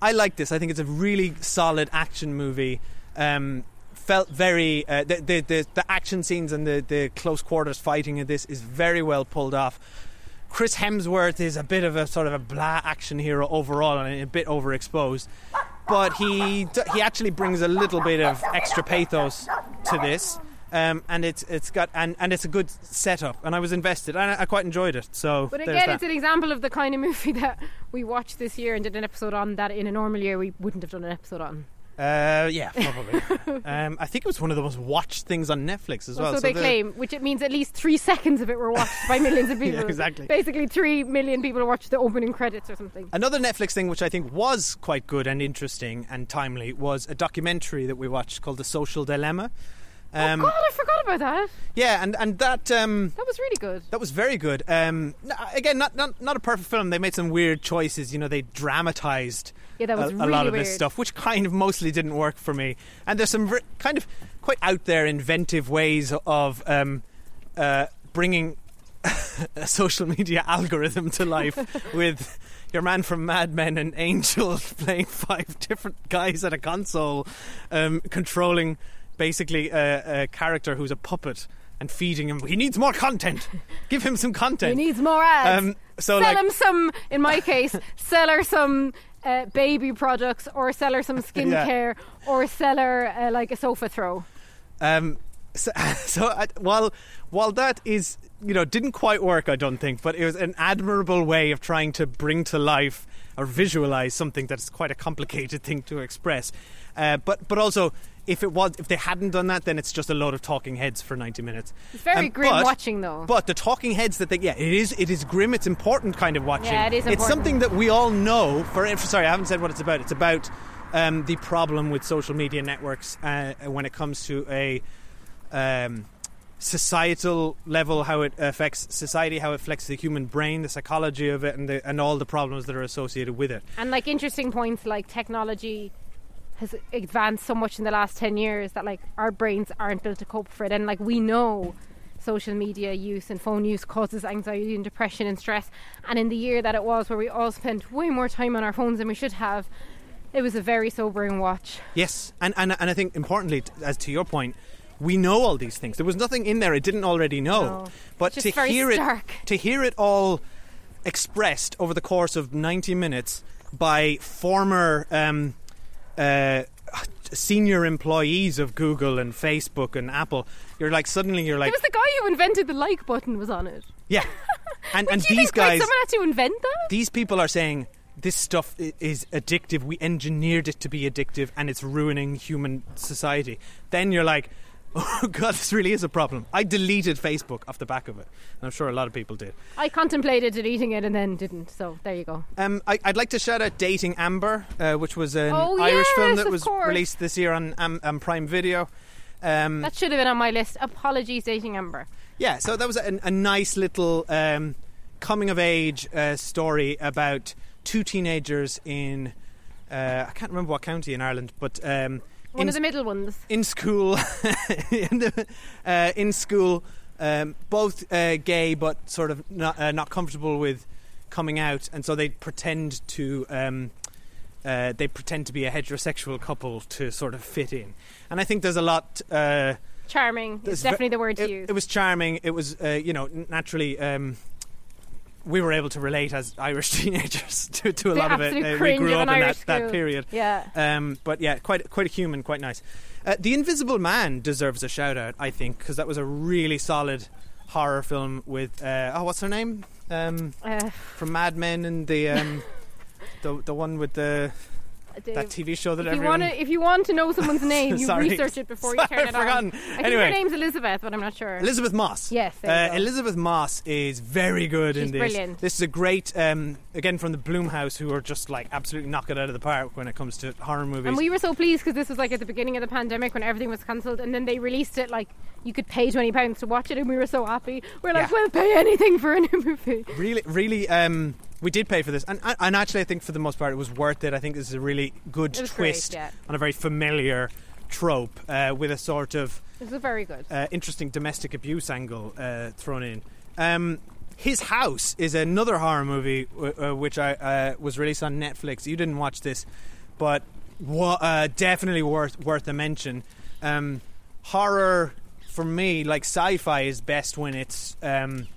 I like this. I think it's a really solid action movie. Um, felt very uh, the, the the the action scenes and the the close quarters fighting in this is very well pulled off. Chris Hemsworth is a bit of a sort of a blah action hero overall and a bit overexposed, but he he actually brings a little bit of extra pathos to this. Um, and it's it's got and, and it's a good setup, and I was invested, and I, I quite enjoyed it. So, but again, that. it's an example of the kind of movie *laughs* that we watched this year and did an episode on that in a normal year we wouldn't have done an episode on. Uh, yeah, *laughs* probably. um, I think it was one of the most watched things on Netflix as well. so they the- claim, which it means at least three *laughs* seconds of it were watched by millions of *laughs* Yeah, people. exactly. Basically, three million people watched the opening credits or something. Another Netflix thing, which I think was quite good and interesting and timely, was a documentary that we watched called The Social Dilemma. Um, God, I forgot about that. yeah, and and that um, That was really good. that was very good. Um, again, not, not not a perfect film. They made some weird choices. You know, they dramatized Yeah, that was a, a lot of weird. this stuff, which kind of mostly didn't work for me. And there's some ver- kind of quite out there, inventive ways of um, uh, bringing *laughs* a social media algorithm to life *laughs* with your man from Mad Men and Angel *laughs* playing five different guys at a console, um, controlling basically a, a character who's a puppet. And feeding him. He needs more content. Give him some content. He needs more ads. Um, so sell like, him some, in my case, sell her some uh, baby products or sell her some *laughs* skincare or sell her uh, like a sofa throw. Um, so, *laughs* so I, while while that is you know didn't quite work, I don't think, but it was an admirable way of trying to bring to life or visualize something that's quite a complicated thing to express. Uh, but but also. If it was, if they hadn't done that, then it's just a load of talking heads for ninety minutes. It's very Um, grim but- watching, though. But the talking heads that they, yeah, it is, it is grim. It's important kind of watching. Yeah, it is It's something that we all know. For sorry, I haven't said what it's about. It's about um, the problem with social media networks uh, when it comes to a um, societal level, how it affects society, how it affects the human brain, the psychology of it, and the, and all the problems that are associated with it. And like interesting points like technology has advanced so much in the last 10 years that like our brains aren't built to cope for it and like we know social media use and phone use causes anxiety and depression and stress and in the year that it was where we all spent way more time on our phones than we should have it was a very sobering watch Yes, and, and and I think importantly, as to your point, we know all these things. There was nothing in there it didn't already know. No. But to hear stark. it, to hear it all expressed over the course of ninety minutes by former um, uh, senior employees of Google and Facebook and Apple, you're like suddenly you're like it was the guy who invented the like button was on it yeah, *laughs* and and these think, like, guys, someone had to invent that these people are saying this stuff is addictive. We engineered it to be addictive, and it's ruining human society. Then you're like, oh *laughs* god, this really is a problem. I deleted Facebook off the back of it, and I'm sure a lot of people did. I contemplated deleting it and then didn't so there you go Um, I, I'd like to shout out "Dating Amber," uh, which was an Oh, Irish film that was course. released this year on um, um, Prime Video. Um, that should have been on my list apologies dating Amber Yeah, so that was a, a nice little um, coming of age uh, story about two teenagers in uh, I can't remember what county in Ireland, but um, one in, of the middle ones in school, *laughs* in, the, uh, in school, um, both uh, gay but sort of not uh, not comfortable with coming out, and so they pretend to. Um, uh, they pretend to be a heterosexual couple to sort of fit in, and I think there's a lot. Uh, charming is ve- definitely the word to it, use It was charming. It was, uh, you know, naturally. Um, we were able to relate as Irish *laughs* teenagers to, to a The lot of it. Uh, we grew up in that, that period. yeah Um, but yeah, quite quite a human, quite nice. Uh, the Invisible Man deserves a shout out, I think, because that was a really solid horror film with uh, oh, what's her name um, uh, from Mad Men and the um, *laughs* the the one with the Dave, that TV show that if you everyone. want to, if you want to know someone's *laughs* name, you research it before you Sorry, turn I've it forgotten. on. I think Anyway. her name's Elisabeth, but I'm not sure. Elisabeth Moss. Yes, you uh. Elisabeth Moss is very good in this. brilliant. This is a great, um, again from the Blumhouse, who are just like absolutely knock it out of the park when it comes to horror movies. And we were so pleased because this was like at the beginning of the pandemic when everything was cancelled, and then they released it like you could pay twenty pounds to watch it, and we were so happy. We're like, Yeah. we'll pay anything for a new movie. really, really, um, we did pay for this, and, and actually, I think for the most part, it was worth it. I think this is a really good was great, twist yeah. on a very familiar trope uh, with a sort of It was very good. uh, interesting domestic abuse angle uh, thrown in. Um, his House is another horror movie w- uh, which I uh, was released on Netflix. You didn't watch this, but wa- uh, definitely worth worth a mention. Um, horror for me, like sci-fi, is best when it's um,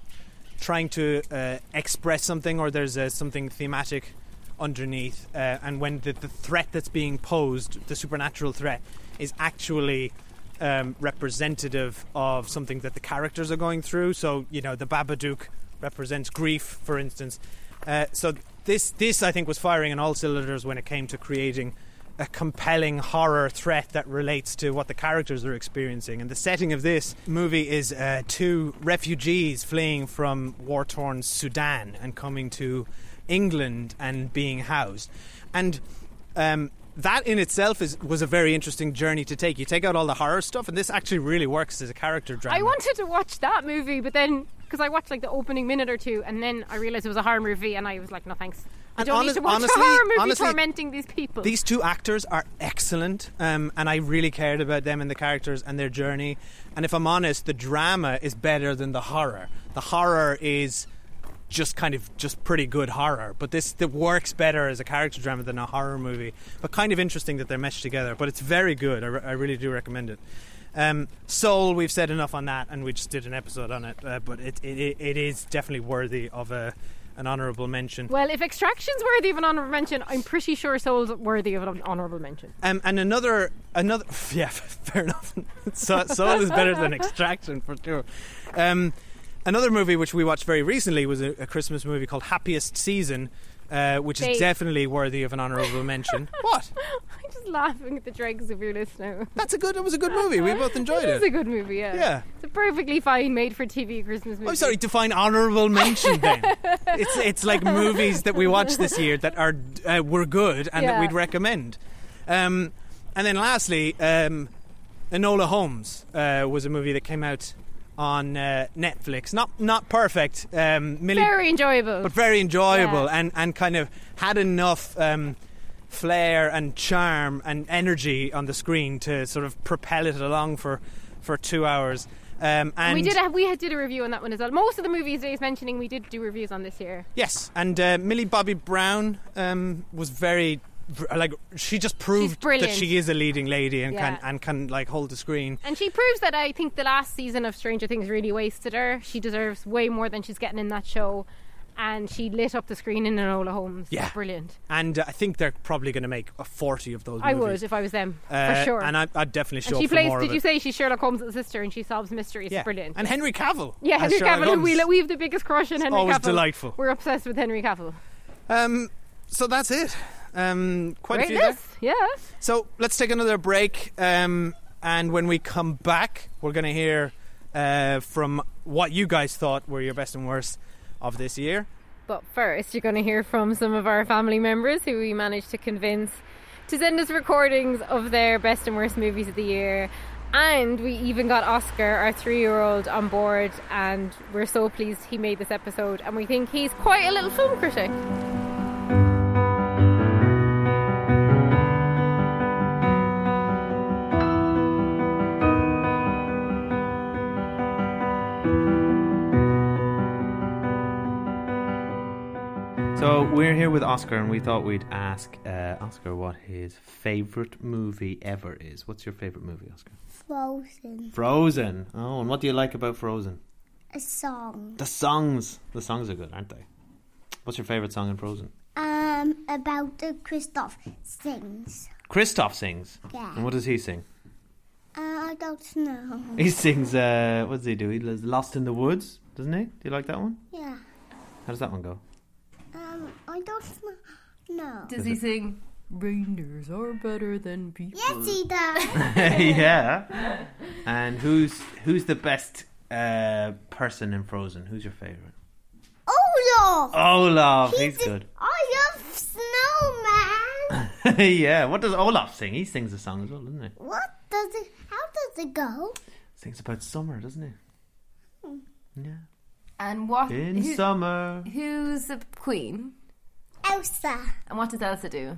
trying to uh, express something or there's uh, something thematic underneath, uh, and when the, the threat that's being posed, the supernatural threat, is actually um, representative of something that the characters are going through. So, you know, the Babadook represents grief, for instance. Uh, so this, this I think was firing on all cylinders when it came to creating a compelling horror threat that relates to what the characters are experiencing. And the setting of this movie is uh, two refugees fleeing from war torn Sudan and coming to England and being housed. And um, that in itself is was a very interesting journey to take. You take out all the horror stuff, and this actually really works as a character drama. I wanted to watch that movie, but then because I watched like the opening minute or two, and then I realized it was a horror movie, and I was like, no thanks. I don't honest- need to watch honestly- a horror movie honestly, tormenting these people. These two actors are excellent, um, and I really cared about them and the characters and their journey. And if I'm honest, the drama is better than the horror. The horror is just kind of just pretty good horror, but this that works better as a character drama than a horror movie. But kind of interesting that they're meshed together. But it's very good. I, re- I really do recommend it. Um, Soul, we've said enough on that, and we just did an episode on it. Uh, but it, it it is definitely worthy of a an honourable mention. well, if Extraction's worthy of an honourable mention, I'm pretty sure Soul's worthy of an honourable mention. Um, and another, another, *laughs* yeah, *laughs* fair enough. so, Soul is better than Extraction for sure. Um, another movie which we watched very recently was a, a Christmas movie called Happiest Season, uh, which is definitely worthy of an honourable mention. *laughs* what? *laughs* I'm just laughing at the dregs of your list now. That's a good. It was a good *laughs* movie. We both enjoyed it. It is a good movie, yeah. Yeah. It's a perfectly fine made for TV Christmas movie. I'm sorry. Define honourable mention. Then it's it's like movies that we watched this year that are uh, were good and that we'd recommend. Um, and then lastly, um, Enola Holmes uh, was a movie that came out on uh, Netflix. Not not perfect, um, Millie, Very enjoyable. but very enjoyable Yeah. and and kind of had enough. Um, flair and charm and energy on the screen to sort of propel it along for for two hours um, and we did a, we did a review on that one as well. Most of the movies Dave's mentioning, we did do reviews on this year. Yes, and uh, Millie Bobby Brown um, was very like she just proved that she is a leading lady and Yeah. can and can like hold the screen. And she proves that I think the last season of Stranger Things really wasted her. She deserves way more than she's getting in that show. And she lit up the screen in Enola Holmes. Yeah. Brilliant. And uh, I think they're probably going to make a forty of those. I movies. would if I was them. Uh, for sure. And I, I'd definitely show And she plays, did you say she's Sherlock Holmes' sister and she solves mysteries? Yeah. Brilliant. And Henry Cavill. yeah, Henry Cavill, we, we have the biggest crush on Henry always Cavill. delightful. We're obsessed with Henry Cavill. Um, so that's it. Um, quite a few there. Yeah. So let's take another break, um, and when we come back, we're going to hear uh, from what you guys thought were your best and worst of this year. But first, you're going to hear from some of our family members who we managed to convince to send us recordings of their best and worst movies of the year. And we even got Oscar, our three year old, on board, and we're so pleased he made this episode. And we think he's quite a little film critic. So we're here with Oscar, and we thought we'd ask uh, Oscar what his favorite movie ever is. What's your favorite movie, Oscar? Frozen. Frozen. Oh, and what do you like about Frozen? A song. The songs. The songs are good, aren't they? What's your favorite song in Frozen? Um, about the Kristoff sings. Kristoff sings. Yeah. And what does he sing? Uh, I don't know. He sings. Uh, what does he do? He lives Lost in the Woods, doesn't he? Do you like that one? Yeah. How does that one go? Um, I don't know. Does he sing Reindeers are better than people. Yes, he does. *laughs* yeah. And who's who's the best uh, person in Frozen? Who's your favorite? Olaf. Olaf. He's He's good. I love snowman. *laughs* yeah. What does Olaf sing? He sings a song as well, doesn't he? what does it? How does it go? Sings about summer, doesn't he? Yeah. And what? In who- summer. Who's the queen? Elsa. And what does Elsa do?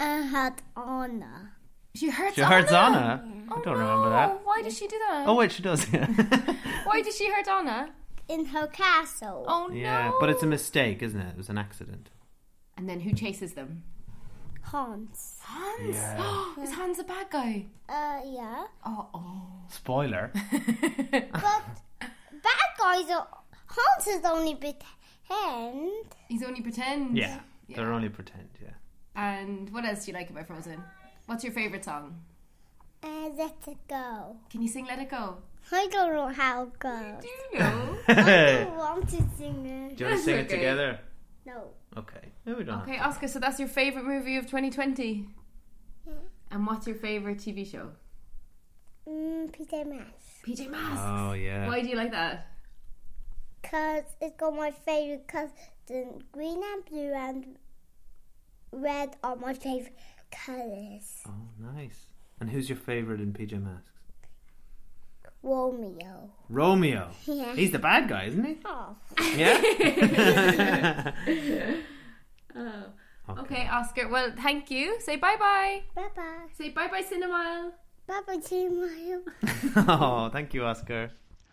I had Anna. She hurts Anna? She hurts Anna. Anna. I don't remember that. Why does she do that? Oh wait, she does. Yeah. *laughs* Why did she hurt Anna? in her castle. Oh no! yeah, but it's a mistake, isn't it? It was an accident. And then who chases them? Hans. Hans. Yeah. *gasps* Is Hans a bad guy? Uh, yeah. Oh, oh. Spoiler. *laughs* But bad guys are. Hans is only pretend. He's only pretend. yeah. They're only pretend. Yeah. And what else do you like about Frozen? What's your favorite song? Uh, let it go. Can you sing "Let It Go"? I don't know how it goes. Do you know? *laughs* I Do don't want to sing it. Do you want to sing it Okay. together? No. Okay. No, we don't. okay, Oscar. So that's your favorite movie of 2020. Yeah. And what's your favorite TV show? Mm, PJ Masks. PJ Masks. Oh yeah. Why do you like that? Because it's got my favorite colors. The green and blue and red are my favorite colors. Oh, nice. And who's your favorite in PJ Masks? Romeo. Romeo. Yeah. He's the bad guy, isn't he? *laughs* Oh. Yeah. *laughs* *laughs* Oh. Okay. Oscar. Well, thank you. Say bye bye. Bye bye. Say bye bye, Cinemile. Bye bye, T-Mile. oh, thank you, Oscar.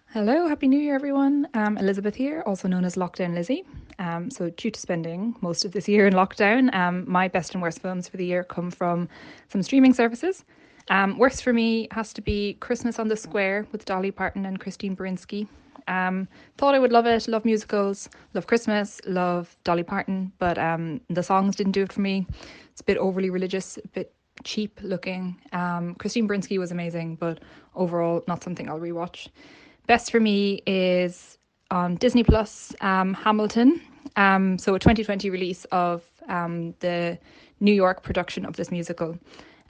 Hello, Happy New Year, everyone. Um, Elizabeth here, also known as Lockdown Lizzie. Um, so, due to spending most of this year in lockdown, um, my best and worst films for the year come from some streaming services. Um, worst for me has to be Christmas on the Square with Dolly Parton and Christine Baranski. Um, thought I would love it, love musicals, love Christmas, love Dolly Parton, but um, the songs didn't do it for me. It's a bit overly religious, a bit cheap looking. Um, Christine Baranski was amazing, but overall, not something I'll rewatch. Best for me is on Disney Plus, um, Hamilton. Um, so a 2020 release of um, the New York production of this musical,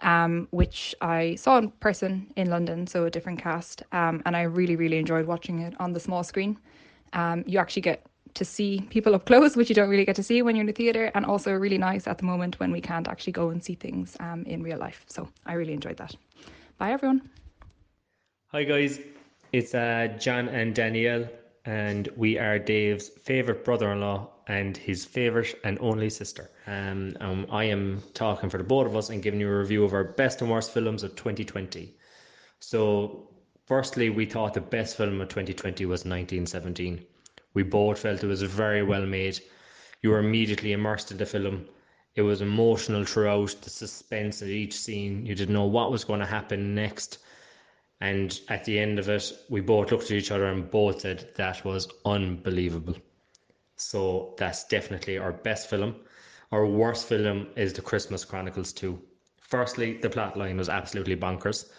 um, which I saw in person in London, so a different cast, um, and I really, really enjoyed watching it on the small screen. You actually get to see people up *laughs* close, which you don't really get to see when you're in the theatre, and also really nice at the moment when we can't actually go and see things um, in real life. So I really enjoyed that. Bye, everyone. Hi guys, it's uh, John and Danielle, and we are Dave's favourite brother-in-law and his favourite and only sister. Um, um, I am talking for the both of us and giving you a review of our best and worst films of 2020. So, firstly, we thought the best film of 2020 was 1917. We both felt it was very well made. You were immediately immersed in the film. It was emotional throughout, the suspense at each scene. You didn't know what was going to happen next. And at the end of it, we both looked at each other and both said that was unbelievable. So that's definitely our best film. Our worst film is The Christmas Chronicles 2. Firstly, the plot line was absolutely bonkers.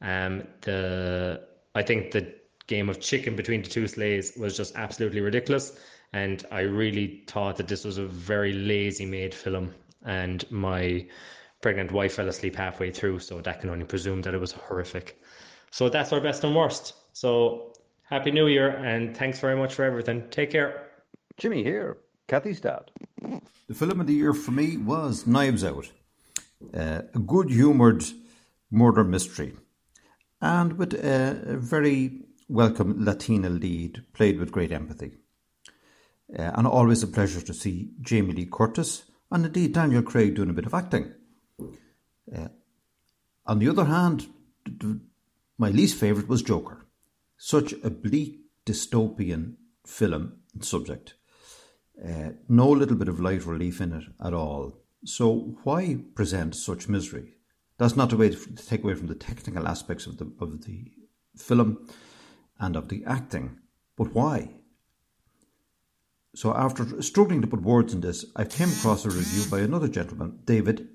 Um, the I think the game of chicken between the two sleighs was just absolutely ridiculous, and I really thought that this was a very lazy made film. And my pregnant wife fell asleep halfway through, so that can only presume that it was horrific. So that's our best and worst. So happy New Year, and thanks very much for everything. Take care. Jimmy here, Kathy's dad. The film of the year for me was Knives Out, uh, a good humoured murder mystery, and with a, a very welcome Latina lead, played with great empathy. Uh, and always a pleasure to see Jamie Lee Curtis and indeed Daniel Craig doing a bit of acting. Uh, on the other hand, my least favourite was Joker. Such a bleak dystopian film and subject. Uh, no little bit of light relief in it at all. So why present such misery? That's not the way to take away from the technical aspects of the of the film and of the acting, but why? So after struggling to put words in this, I came across a review by another gentleman, David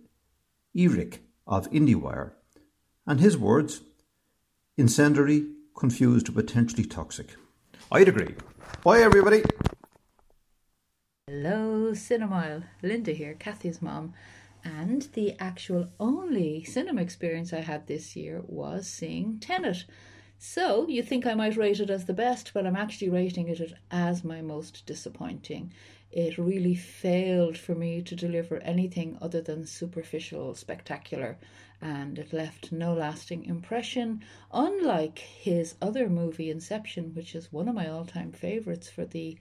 Ehrlich of IndieWire, and his words: incendiary, confused, potentially toxic. I'd agree. Bye, everybody. Hello, Cinemile. Linda here, Kathy's mom. And the actual only cinema experience I had this year was seeing Tenet. So you think I might rate it as the best, but I'm actually rating it as my most disappointing. It really failed for me to deliver anything other than superficial spectacular, and it left no lasting impression, unlike his other movie, Inception, which is one of my all time favourites for the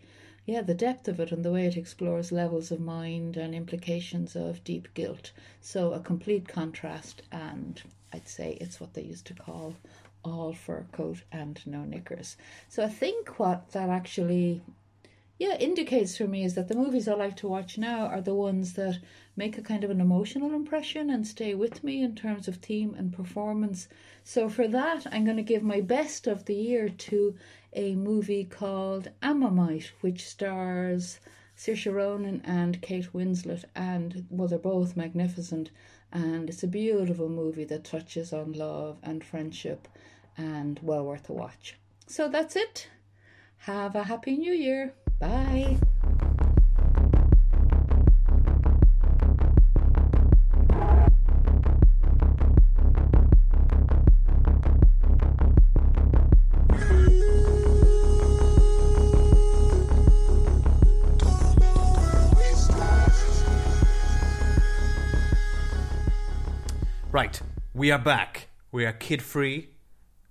yeah, the depth of it and the way it explores levels of mind and implications of deep guilt. So a complete contrast, and I'd say it's what they used to call all fur coat and no knickers. So I think what that actually yeah indicates for me is that the movies I like to watch now are the ones that make a kind of an emotional impression and stay with me in terms of theme and performance. So for that, I'm going to give my best of the year to a movie called Ammonite, which stars Saoirse Ronan and Kate Winslet, and well, they're both magnificent, and it's a beautiful movie that touches on love and friendship, and well worth a watch. So that's it. Have a happy new year. Bye. Right, we are back. We are kid free.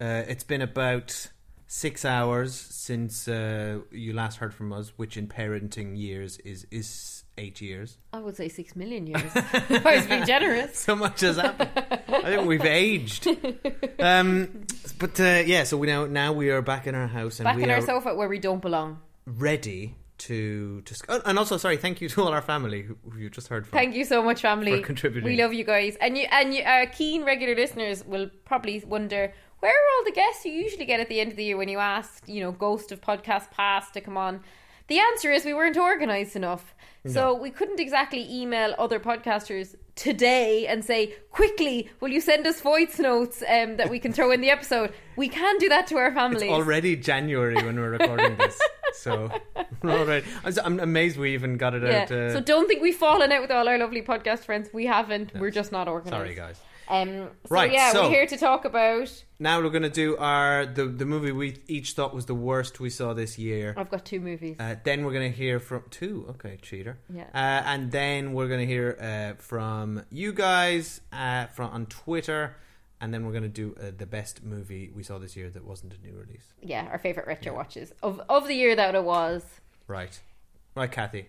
Uh, it's been about six hours since uh, you last heard from us, which in parenting years is is eight years. I would say six million years. if I was being generous. So much has happened. I think we've aged. Um, but uh, yeah, so we now now we are back in our house and Back we in our sofa where we don't belong. ready to to. Oh, and also, sorry, thank you to all our family who, who you just heard from. Thank you so much, family. For contributing. We love you guys, and you and you, our keen regular listeners will probably wonder where are all the guests you usually get at the end of the year when you ask, you know, Ghost of Podcast Past to come on. The answer is we weren't organised enough. So we couldn't exactly email other podcasters today and say, quickly, will you send us voice notes um, that we can throw in the episode? We can do that to our It's already January when we're recording this, so *laughs* all right. I'm amazed we even got it yeah. out. Uh, so don't think we've fallen out with all our lovely podcast friends. We haven't. We're just not organised. sorry, guys. Um, so Right, yeah, so- we're here to talk about. Now we're going to do our the the movie we each thought was the worst we saw this year. I've got two movies. Uh, then we're going to hear from two. Okay, cheater. Yeah. Uh, and then we're going to hear uh, from you guys uh, from on Twitter, and then we're going to do uh, the best movie we saw this year that wasn't a new release. yeah, our favorite retro watches of of the year that it was. Right. Right, Kathy.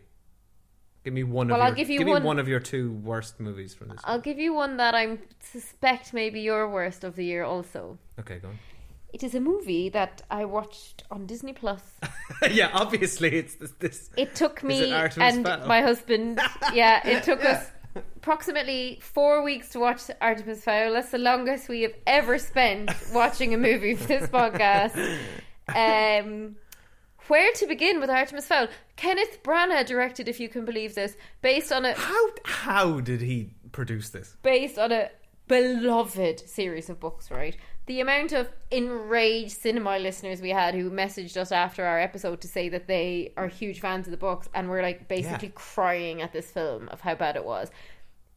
Give me one Well, of your, I'll give you me one- one of your two worst movies from this. I'll give you one that I suspect may be your worst of the year. Also, Okay, go on. it is a movie that I watched on Disney Plus. *laughs* yeah, obviously it's this. this. It took me it and Fowl? my husband. *laughs* Yeah, it took us approximately four weeks to watch Artemis Fowl. That's the longest we have ever spent watching a movie for this *laughs* podcast. Um, where to begin with Artemis Fowl? Kenneth Branagh directed, if you can believe this, based on a how how did he produce this? based on a beloved series of books, right? The amount of enraged cinema listeners we had who messaged us after our episode to say that they are huge fans of the books and were like basically Yeah. crying at this film of how bad it was.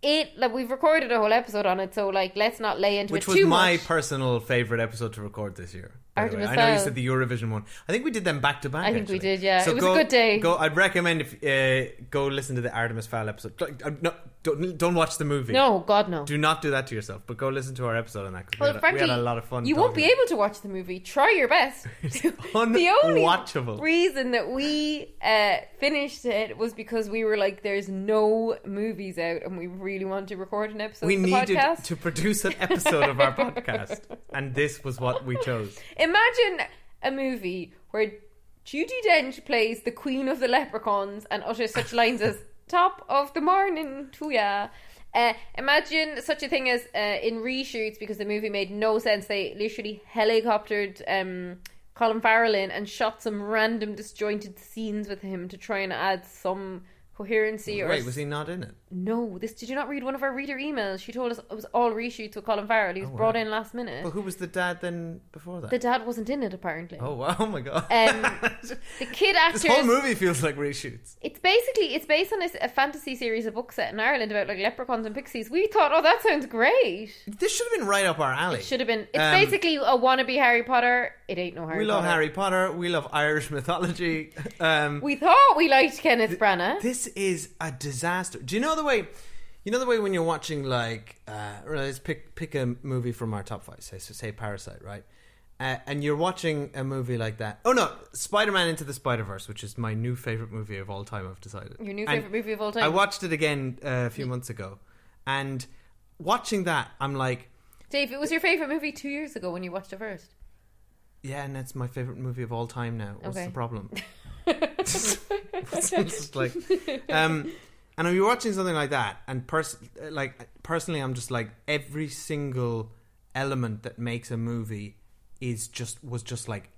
It like we've recorded a whole episode on it, so like let's not lay into Which it was too my much. personal favorite episode to record this year. Artemis I know you Fowl. said the Eurovision one. I think we did them back to back. I think we actually. did, yeah. It was a go- good day. Go. I'd recommend if uh, go listen to the Artemis Fowl episode. Like, uh, No, don't, don't watch the movie. No, God no. Do not do that to yourself. But go listen to our episode on that. 'cause Well, we, had, a- frankly, we had a lot of fun. You won't be able to watch the movie. Try your best. *laughs* *laughs* the only unwatchable. reason that we uh, finished it was because we were like, "There's no movies out, and we really want to record an episode We of the needed podcast." to produce an episode of our *laughs* podcast, and this was what we chose. Imagine a movie where Judi Dench plays the Queen of the Leprechauns and utters such lines as "Top of the morning to ya." Uh, imagine such a thing as uh, in reshoots because the movie made no sense. They literally helicoptered um, Colin Farrell in and shot some random disjointed scenes with him to try and add some coherency or Wait, was he not in it? No, this did you not read one of our reader emails? She told us it was all reshoots with Colin Farrell. He was Oh, brought wow. in last minute. Well, who was the dad then before that? the dad wasn't in it apparently. Oh wow! *laughs* Oh my god! Um, *laughs* the kid actors. this whole movie feels like reshoots. It's basically it's based on a, a fantasy series, a book set in Ireland about like leprechauns and pixies. We thought, oh, that sounds great. This should have been right up our alley. It should have been. It's Um, basically a wannabe Harry Potter. It ain't no Harry. we love Potter. Harry Potter. We love Irish mythology. *laughs* Um, We thought we liked Kenneth Branagh. This is a disaster. Do you know the way? You know the way when you're watching like, uh, let's pick pick a movie from our top five. Say, so say Parasite, right? Uh, and you're watching a movie like that. Oh no, Spider-Man Into the Spider-Verse, which is my new favorite movie of all time. I've decided. Your new And favorite movie of all time. I watched it again uh, a few months ago, and watching that, I'm like, Dave, it was your favorite movie two years ago when you watched it first. yeah, and that's my favorite movie of all time now. What's Okay. the problem? *laughs* *laughs* *laughs* it's like, um, and I'm watching something like that, and pers- like personally, I'm just like every single element that makes a movie is just was just like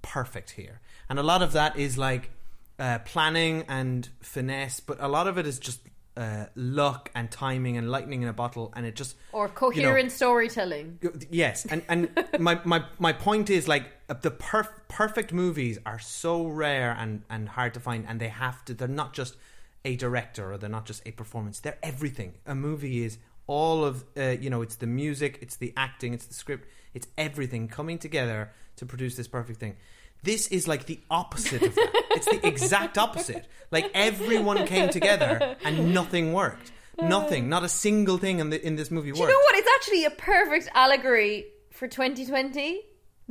perfect here, and a lot of that is like uh, planning and finesse, but a lot of it is just uh, luck and timing and lightning in a bottle, and it just Or you know, coherent storytelling. Yes, and and *laughs* my, my my point is like the perf- perfect movies are so rare and and hard to find, and they have to. They're not just a director or they're not just a performance. They're everything. A movie is all of uh, you know. It's the music, it's the acting, it's the script, it's everything coming together to produce this perfect thing. This is like the opposite of that. it's the exact opposite. Like everyone came together and nothing worked. Nothing, not a single thing in the in this movie Do worked. you know what? It's actually a perfect allegory for 2020.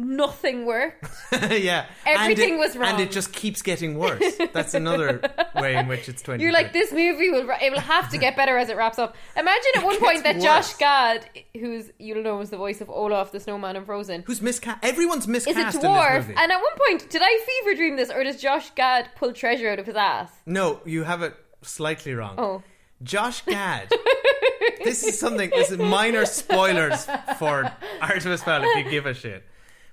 Nothing worked. *laughs* yeah. Everything it- was wrong. And it just keeps getting worse. That's another way in which it's 20. You're like this movie will it will have to get better as it wraps up. Imagine at one point that gets Josh worse. Gad, who's you'll know is the voice of Olaf the Snowman in Frozen, Who's miscast? Everyone's is miscast a in this dwarf. movie. And at one point, did I fever dream this, or does Josh Gad pull treasure out of his ass? No, you have it slightly wrong. Oh. Josh *laughs* Gad. this is something, this is minor spoilers for Artemis Fowl if you give a shit.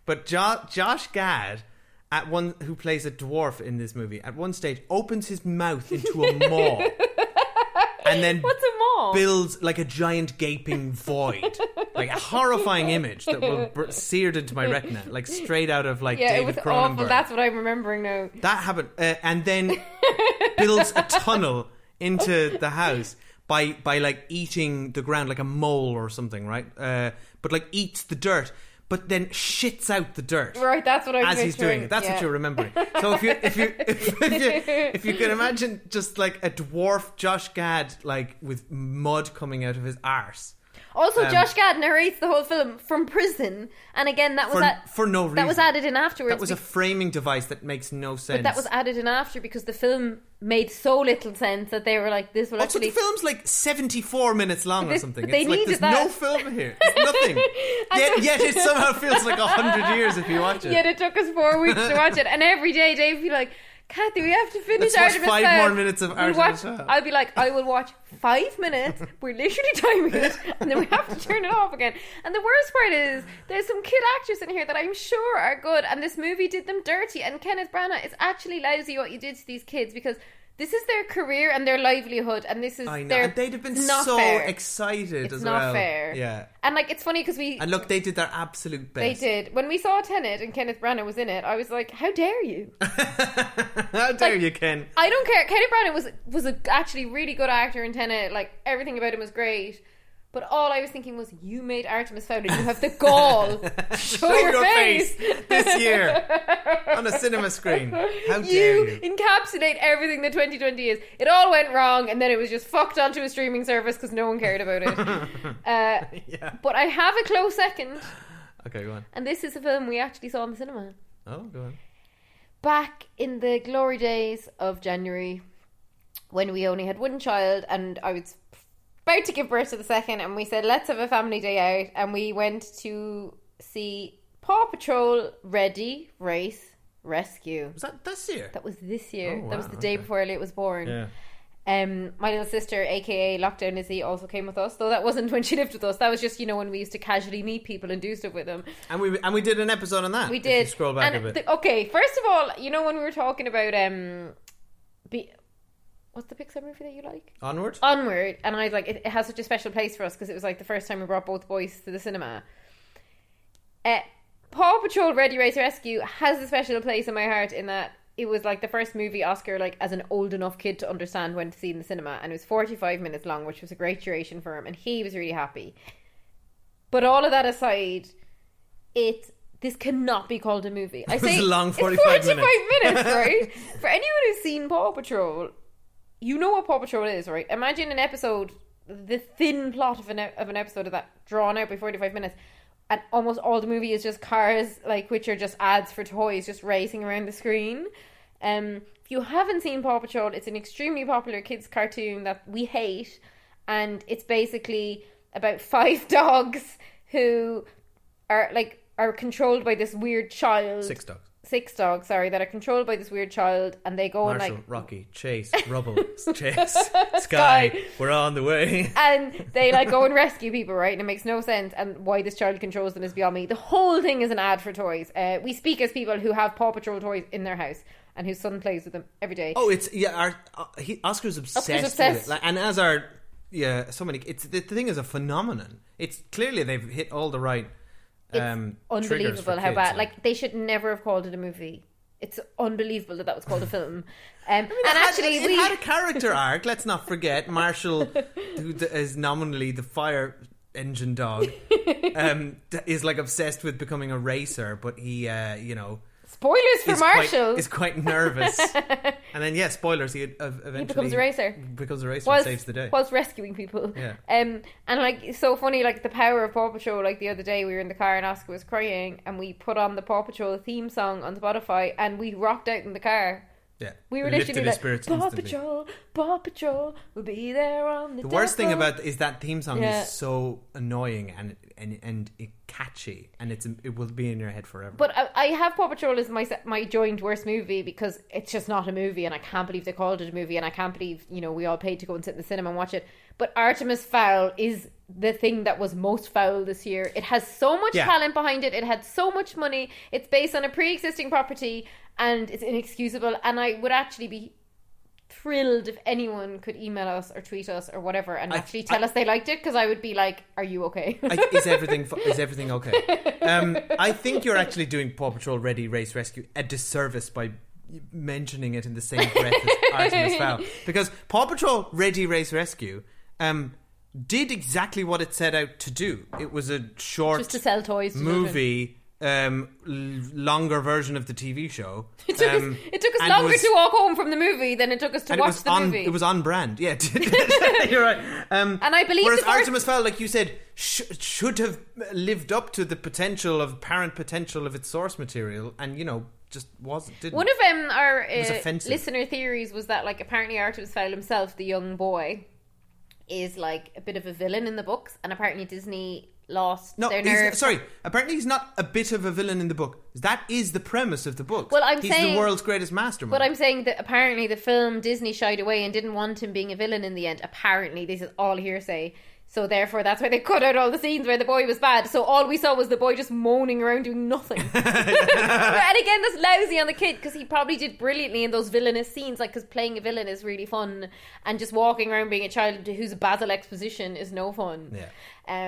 But jo- Josh Gad, at one who plays a dwarf in this movie, at one stage opens his mouth into a *laughs* maw. and then What's a maw? builds like a giant gaping void, like a horrifying image that will br- seared into my retina, like straight out of like yeah, David it was Cronenberg. awful. That's what I'm remembering now. That happened, uh, and then *laughs* builds a tunnel into the house by by like eating the ground like a mole or something, right? Uh, but like eats the dirt, but then shits out the dirt Right, that's what I was as he's doing it. That's yeah. what you're remembering. So if you if you *laughs* if, if you if you can imagine just like a dwarf Josh Gad like with mud coming out of his arse. Also, Um, Josh Gad narrates the whole film from prison, and again, that was For- at- for no reason. That was added in afterwards. That was a be- framing device that makes no sense. but that was added in after because the film made so little sense that they were like, "This will Also, actually." the film's like 74 minutes long or something. *laughs* they it's like needed there's no film here. There's nothing. *laughs* yet, yet it somehow feels like 100 *laughs* years if you watch it. Yet it took us four weeks to watch it, and every day Dave would be like, "Kathy, we have to finish Let's Artemis five Fowl." more minutes of Artemis watch- Fowl. I'll be like, "I will watch five minutes." We're literally timing it, *laughs* and then we have to turn it off again. And the worst part is, there's some kid actors in here that I'm sure are good, and this movie did them dirty. And Kenneth Branagh, it's actually lousy what you did to these kids because. This is their career and their livelihood, and this is I know. their. And they'd have been not so fair. excited It's as not well. fair. Yeah. And like, it's funny because we And look, they did their absolute best. they best. did. When we saw Tenet and Kenneth Branagh was in it, I was like, "How dare you!" *laughs* How dare you, Ken? I don't care. Kenneth Branagh was was a actually really good actor in Tenet. Like everything about him was great. But all I was thinking was, you made Artemis Fowl, and you have the gall. *laughs* Show, Show your, your face. face this year *laughs* on a cinema screen. How dare you you? encapsulate everything that 2020 is. It all went wrong, and then it was just fucked onto a streaming service because no one cared about it. *laughs* uh, But I have a close second, Okay, go on. and this is a film we actually saw in the cinema. Oh, go on. back in the glory days of January when we only had one child and I was about to give birth to the second and we said let's have a family day out and we went to see Paw Patrol Ready Race Rescue. Was that this year? That was this year. Oh, that was the day before Elliot was born. Yeah. Um, my little sister, aka Lockdown Lizzie, also came with us. Though that wasn't *laughs* when she lived with us. That was just you know when we used to casually meet people and do stuff with them. And we and we did an episode on that. We did. scroll back And a bit. the- okay, first of all, you know when we were talking about um, be, what's the Pixar movie that you like? Onward. Onward, and I was like, it, it has such a special place for us because it was like the first time we brought both boys to the cinema. Uh, Paw Patrol: Ready Race Rescue has a special place in my heart in that it was like the first movie Oscar, like as an old enough kid to understand when to see in the cinema, and it was forty five minutes long, which was a great duration for him, and he was really happy. But all of that aside, it this cannot be called a movie. I *laughs* It was say a long it's 45 45 minutes. minutes, *laughs* right? For anyone who's seen Paw Patrol, you know what Paw Patrol is, right? Imagine an episode, the thin plot of an of an episode of that drawn out by forty five minutes, and almost all the movie is just cars, like which are just ads for toys, just racing around the screen. Um, if you haven't seen Paw Patrol, it's an extremely popular kids cartoon that we hate, and it's basically about five *laughs* dogs who are like are controlled by this weird child. Six dogs. Six dogs, sorry, that are controlled by this weird child, and they go and like Rocky, Chase, *laughs* Rubble, Chase, *laughs* Sky. We're on the way. *laughs* and they like go and rescue people, right? And it makes no sense. And why this child controls them is beyond me. The whole thing is an ad for toys. Uh, we speak as people who have Paw Patrol toys in their house and whose son plays with them every day. Oh, it's yeah. Our, uh, he, Oscar's obsessed, with obsessed. it, like, and as our yeah, so many. It's the, the thing is a phenomenon. It's clearly they've hit all the right. Um, unbelievable how kids, bad. Like they should never have called it a movie. It's unbelievable that that was called a film. *laughs* Um, and It had- actually, it we had a character *laughs* arc. Let's not forget Marshall, who is nominally the fire engine dog, *laughs* um, is like obsessed with becoming a racer, but he, uh, you know, spoilers for is quite- Marshall. is quite nervous. *laughs* and then, yeah, spoilers. He uh, eventually he becomes a racer. Becomes a racer whilst, and saves the day. whilst rescuing people. Yeah. Um, and like it's so funny, like the power of Paw Patrol. Like the other day, we were in the car and Oscar was crying, and we put on the Paw Patrol theme song on Spotify, and we rocked out in the car. Yeah, We were literally like, spirits Paw instantly. Patrol, Paw Patrol, we'll be there on the. The worst thing about is that theme song Yeah. is so annoying and and and it catchy, and it's it will be in your head forever. But I, I have Paw Patrol as my my joint worst movie because it's just not a movie, and I can't believe they called it a movie, and I can't believe you know we all paid to go and sit in the cinema and watch it. But Artemis Fowl is the thing that was most foul this year. It has so much Yeah. talent behind it. It had so much money. It's based on a pre-existing property, and it's inexcusable. And I would actually be thrilled if anyone could email us or tweet us or whatever and I- actually tell us they liked it because I would be like, "Are you okay?" I, is everything is everything okay? *laughs* Um, I think you're actually doing Paw Patrol Ready Race Rescue a disservice by mentioning it in the same breath as *laughs* Artemis Fowl because Paw Patrol Ready Race Rescue um, did exactly what it set out to do. It was a short Just to sell toys to movie. Um, l- longer version of the TV show. It took, Um, us, it took us longer was- to walk home from the movie than it took us to watch the on movie. it was on brand yeah *laughs* *laughs* you're right um, And I believe whereas Artemis Fowl like you said sh- should have lived up to the potential of apparent potential of its source material and you know just wasn't didn't One of um, our uh, listener theories was that like apparently Artemis Fowl himself, the young boy, is like a bit of a villain in the books, and apparently Disney lost no their nerve. sorry apparently he's not a bit of a villain in the book that is the premise of the book Well, I'm he's saying- the world's greatest mastermind But I'm saying that apparently the film Disney shied away and didn't want him being a villain in the end. Apparently, this is all hearsay. So therefore, that's why they cut out all the scenes where the boy was bad. So all we saw was the boy just moaning around doing nothing. *laughs* *laughs* and again, that's lousy on the kid because he probably did brilliantly in those villainous scenes. Like, because playing a villain is really fun, and just walking around being a child who's a Basil exposition is no fun. yeah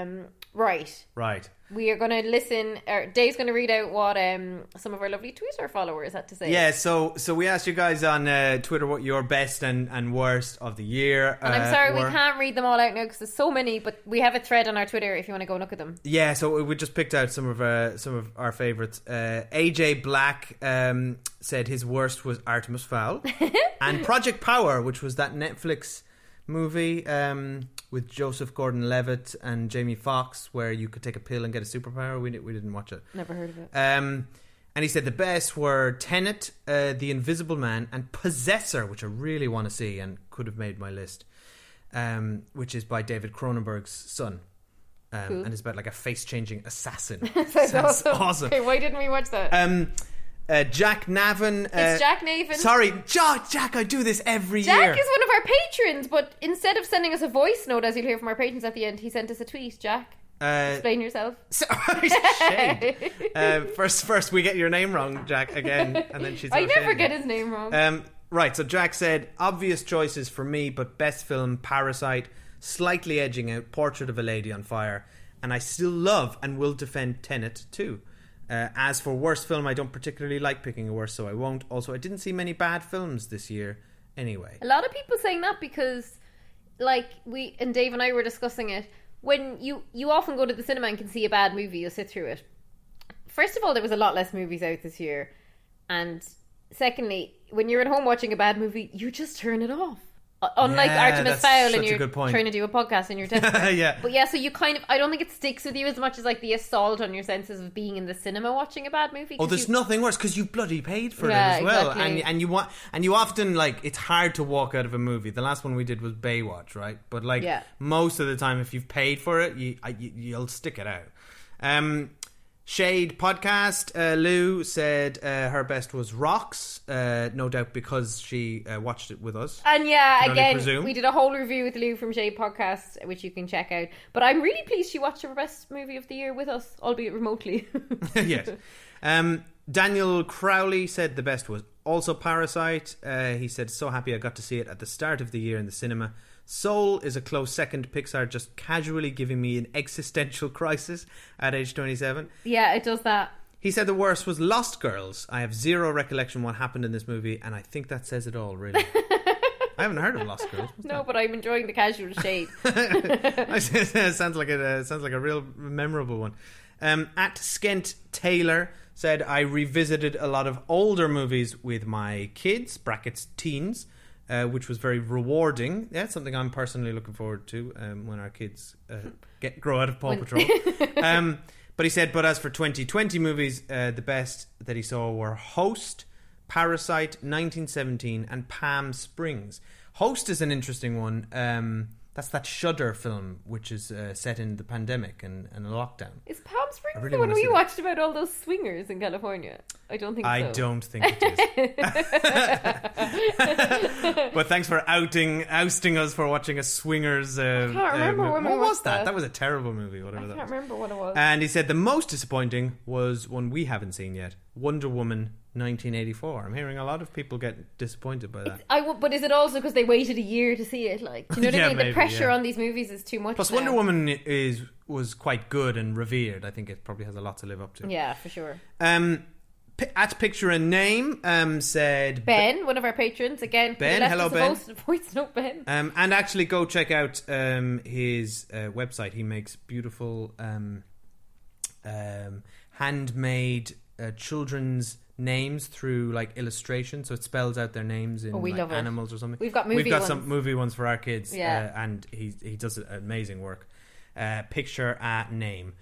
Um, right. right We are going to listen. Or Dave's going to read out what um some of our lovely Twitter followers had to say. yeah so so we asked you guys on uh, Twitter what your best and, and worst of the year And I'm uh, sorry were. we can't read them all out now because there's so many, but we have a thread on our Twitter if you want to go look at them. Yeah, so we just picked out some of uh, some of our favorites. Uh, AJ Black um, said his worst was Artemis Fowl, *laughs* and Project Power, which was that Netflix movie um, with Joseph Gordon-Levitt and Jamie Foxx, where you could take a pill and get a superpower. We we didn't watch it. Never heard of it. Um, and he said the best were Tenet, uh, The Invisible Man, and Possessor, which I really want to see and could have made my list. Um, which is by David Cronenberg's son. Um, Cool. and it's about like a face changing assassin. *laughs* Sounds Sounds awesome. Okay, why didn't we watch that? Um, uh, Jack Navin. Uh, It's Jack Navin. Sorry, Jack. Jack, I do this every Jack year. Jack is one of our patrons, but instead of sending us a voice note, as you'll hear from our patrons at the end, he sent us a tweet. Jack, Uh, explain yourself. *laughs* *laughs* uh, first, first we get your name wrong, Jack, again, and then she's. I never get his name wrong. Um, Right, so Jack said obvious choices for me, but best film Parasite, slightly edging out Portrait of a Lady on Fire, and I still love and will defend Tenet too. Uh, as for worst film, I don't particularly like picking a worst, so I won't. Also, I didn't see many bad films this year anyway. A lot of people saying that because, like we and Dave and I were discussing it. When you you often go to the cinema and can see a bad movie, you'll sit through it. First of all, there was a lot less movies out this year, and secondly, when you're at home watching a bad movie, you just turn it off. Uh, Unlike Yeah, Artemis Fowl, and you're trying to do a podcast and you're. *laughs* Yeah. But yeah, so you kind of I don't think it sticks with you as much as like the assault on your senses of being in the cinema watching a bad movie. Oh, there's you- nothing worse because you bloody paid for Yeah, it as well, exactly. and and you want and you often like it's hard to walk out of a movie. The last one we did was Baywatch, right? But like Yeah. most of the time, if you've paid for it, you, I- you you'll stick it out. Um, Shade podcast. Uh, Lou said uh, her best was Rocks, uh, no doubt because she uh, watched it with us. And yeah, again, we did a whole review with Lou from Shade Podcast, which you can check out. But I'm really pleased she watched her best movie of the year with us, albeit remotely. *laughs* *laughs* yes. Um, Daniel Crowley said the best was also Parasite. Uh, he said, So happy I got to see it at the start of the year in the cinema. Soul is a close second. Pixar just casually giving me an existential *laughs* crisis at age 27. yeah, it does that. He said the worst was Lost Girls. I have zero recollection what happened in this movie, and I think that says it all, really. *laughs* I haven't heard of Lost Girls. No, but I'm enjoying the casual shade. *laughs* sounds like a uh, sounds like a real memorable one. Um, at Skent Taylor said I revisited a lot of older movies with my kids brackets teens, uh, which was very rewarding. Yeah, something I'm personally looking forward to um, when our kids uh, get grow out of Paw Patrol. *laughs* um, but he said, but as for 2020 movies, uh, the best that he saw were Host, Parasite, 1917, and Palm Springs. Host is an interesting one. Um, that's that Shudder film, which is uh, set in the pandemic and, and a lockdown. Is Palm Springs really the one we that. watched about all those swingers in California? I don't think I so. don't think it is. *laughs* but thanks for outing, ousting us for watching a swingers. Uh, I can't remember uh, what was that? that. That was a terrible movie. Whatever I that can't was. remember what it was. And he said the most disappointing was one we haven't seen yet Wonder Woman 1984. I'm hearing a lot of people get disappointed by that. I w- but is it also because they waited a year to see it? Like, do you know what Yeah, I mean? maybe, the pressure yeah. on these movies is too much. Plus, now. Wonder Woman is was quite good and revered. I think it probably has a lot to live up to. Yeah, for sure. Um, at Picture a Name um, said Ben, one of our patrons, again. Ben, hello, Ben. *laughs* voice note, Ben. Um, and actually, go check out um, his uh, website. He makes beautiful um, um, handmade uh, children's names through like illustration, so it spells out their names in Oh, we like, love it. animals or something. We've got movie We've got some ones. movie ones for our kids. Yeah. uh, and he he does amazing work. Uh, picture a name.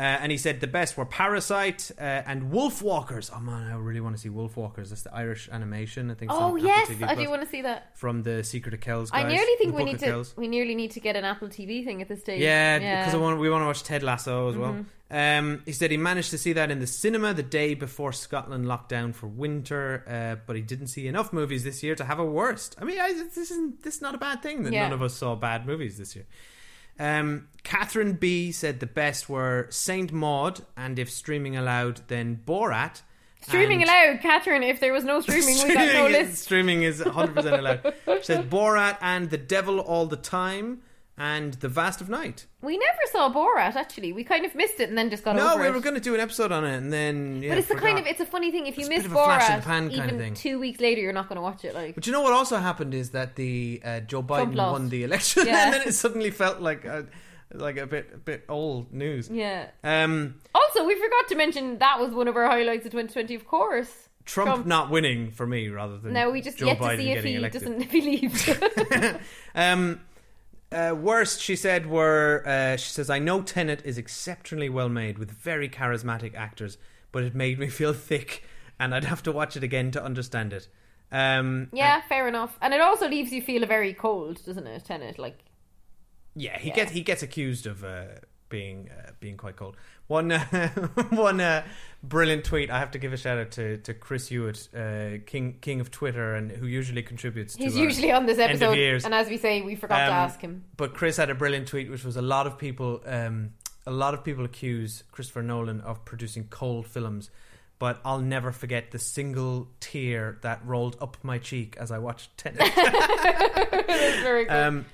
Uh, and he said the best were Parasite uh, and Wolf Walkers. Oh man, I really want to see Wolf Walkers. That's the Irish animation. I think. Oh, yes, I do want to see that. From the Secret of Kells. I nearly think we need to. Kells. We nearly need to get an Apple TV thing at this stage. Yeah, because I want, we want to watch Ted Lasso as well. Mhm. Um, he said he managed to see that in the cinema the day before Scotland locked down for winter, uh, but he didn't see enough movies this year to have a worst. I mean, I, this isn't this is not a bad thing that Yeah. none of us saw bad movies this year. Um, Catherine B said the best were Saint Maud, and if streaming allowed, then Borat. Streaming and- allowed, Catherine. If there was no *laughs* streaming, we got no Streaming is- list. Streaming is 100% allowed. *laughs* She said Borat and The Devil All the Time and The Vast of Night. We never saw Borat. Actually, we kind of missed it and then just got no, over we it. were going to do an episode on it and then. Yeah, but it's the kind of it's a funny thing. If you It's miss bit of a flash in the Borat, pan kind of even two weeks later, you're not going to watch it. Like, But you know what also happened is that the uh, Joe Trump Biden won the election, *laughs* Yeah. and then it suddenly felt like a, like a bit a bit old news. yeah. Um, Also, we forgot to mention that was one of our highlights of 2020, of course. Trump, not winning for me rather than no, we just Joe yet Biden to see if he elected. doesn't *laughs* believe. *laughs* Um, uh, worst, she said, were uh, she says, I know Tenet is exceptionally well made with very charismatic actors, but it made me feel thick, and I'd have to watch it again to understand it. Um, yeah, fair enough. And it also leaves you feel very cold, doesn't it, Tenet? Like, Yeah, he gets he gets accused of uh, being uh, being quite cold. One uh, *laughs* one uh, brilliant tweet. I have to give a shout out to, to Chris Hewitt, uh, king king of Twitter, and who usually contributes. he's to our usually on this episode, years. and as we say, we forgot to Um, ask him. But Chris had a brilliant tweet, which was a lot of people, um, a lot of people accuse Christopher Nolan of producing cold films, but I'll never forget the single tear that rolled up my cheek as I watched *laughs* Tenet. That's very good. Um,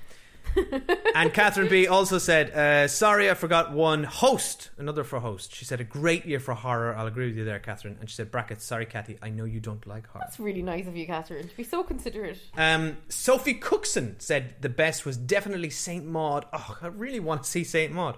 and Catherine B also said, uh, "Sorry, I forgot one host. Another for host." She said, "A great year for horror." I'll agree with you there, Catherine. And she said, "Brackets, sorry, Kathy. I know you don't like horror." That's really nice of you, Catherine, to be so considerate. Um, Sophie Cookson said the best was definitely Saint Maud. Oh, I really want to see Saint Maud.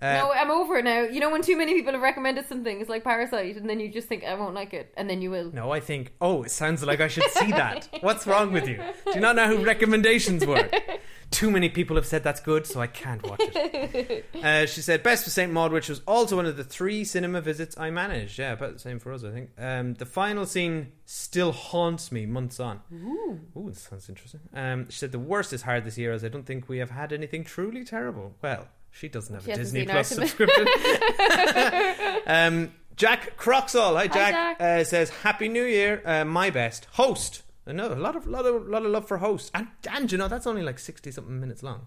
Uh, no, I'm over it now. You know when too many people have recommended something, it's like Parasite, and then you just think I won't like it, and then you will. No, I think, oh, it sounds like I should see that. *laughs* What's wrong with you? Do you not know who recommendations work? *laughs* Too many people have said that's good, so I can't watch it. *laughs* Uh, she said, best for St. Maud, which was also one of the three cinema visits I managed. Yeah, about the same for us, I think. Um, the final scene still haunts me months on. Ooh. Ooh, this sounds interesting. Um, she said, the worst is hard this year, as I don't think we have had anything truly terrible. Well, she doesn't have She a Disney Plus subscription. *laughs* *laughs* um, Jack Croxall, hi Jack, Jack. Uh, says Happy New Year. Uh, my best host. I know a lot of lot of lot of love for host, and and you know that's only like sixty something minutes long.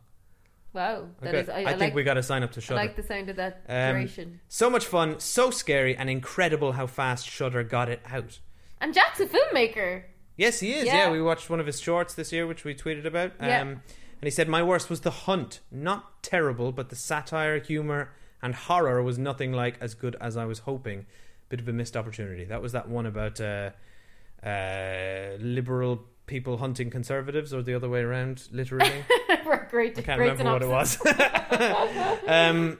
Wow, that Okay. is. I, I I think like, we got to sign up to I Shudder. like the sound of that Um, duration. so much fun, so scary, and incredible how fast Shudder got it out. And Jack's a filmmaker. Yes, he is. Yeah. Yeah. we watched one of his shorts this year, which we tweeted about. Um, Yeah. and he said, My worst was The Hunt. Not terrible, but the satire, humour, and horror was nothing like as good as I was hoping. Bit of a missed opportunity. That was that one about uh, uh, liberal people hunting conservatives, or the other way around, literally. *laughs* great. I can't great remember what it was. *laughs* um,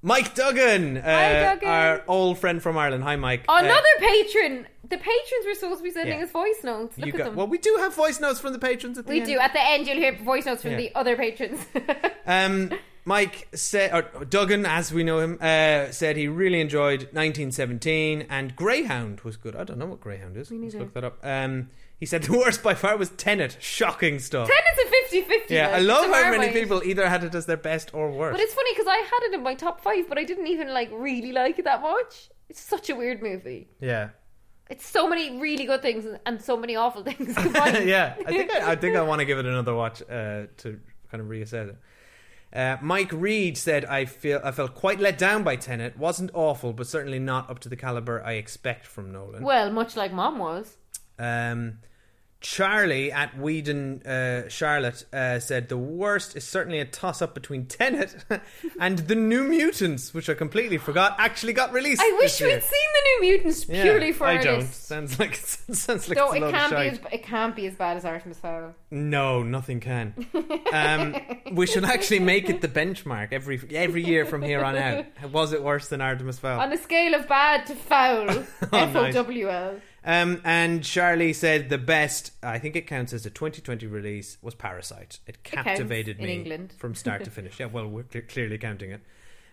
Mike Duggan, uh, Hi, Duggan. our old friend from Ireland. Hi, Mike. Uh, Another patron. The patrons were supposed to be sending Yeah. us voice notes. Look you at got- them. Well, we do have voice notes from the patrons at the we end. do. At the end, you'll hear voice notes from Yeah. the other patrons. *laughs* Um, Mike said, or Duggan, as we know him, uh, said he really enjoyed 1917 and Greyhound was good. I don't know what Greyhound is. Let's look that up. Um, he said the *laughs* worst by far was Tenet. Shocking stuff. Tenet's a 50-50. yeah, like, I love how many people either had it as their best or worst. But it's funny because I had it in my top five, but I didn't even like really like it that much. It's such a weird movie. yeah, It's so many really good things and- and so many awful *laughs* things combined. *laughs* yeah. I think I, I think I want to give it another watch uh, to kind of reassess it. Uh, Mike Reed said, "I feel I felt quite let down by Tenet. wasn't awful, but certainly not up to the caliber I expect from Nolan." Well, much like Mom was. Um, Charlie at Whedon uh, Charlotte uh, said the worst is certainly a toss up between Tenet *laughs* and the New Mutants, which I completely forgot actually got released. I wish we'd seen the New Mutants Yeah, purely for I our don't. Sounds like *laughs* sounds like a it of can't be as it can't be as bad as Artemis Fowl. No, nothing can. *laughs* Um, we should actually make it the benchmark every every year from here on out. Was it worse than Artemis Fowl? On a scale of bad to foul, F O. W L. Um, and Charlie said the best, I think it counts as a 2020 release, was Parasite. It captivated in me from start to *laughs* finish. Yeah, well, we're cle- clearly counting it.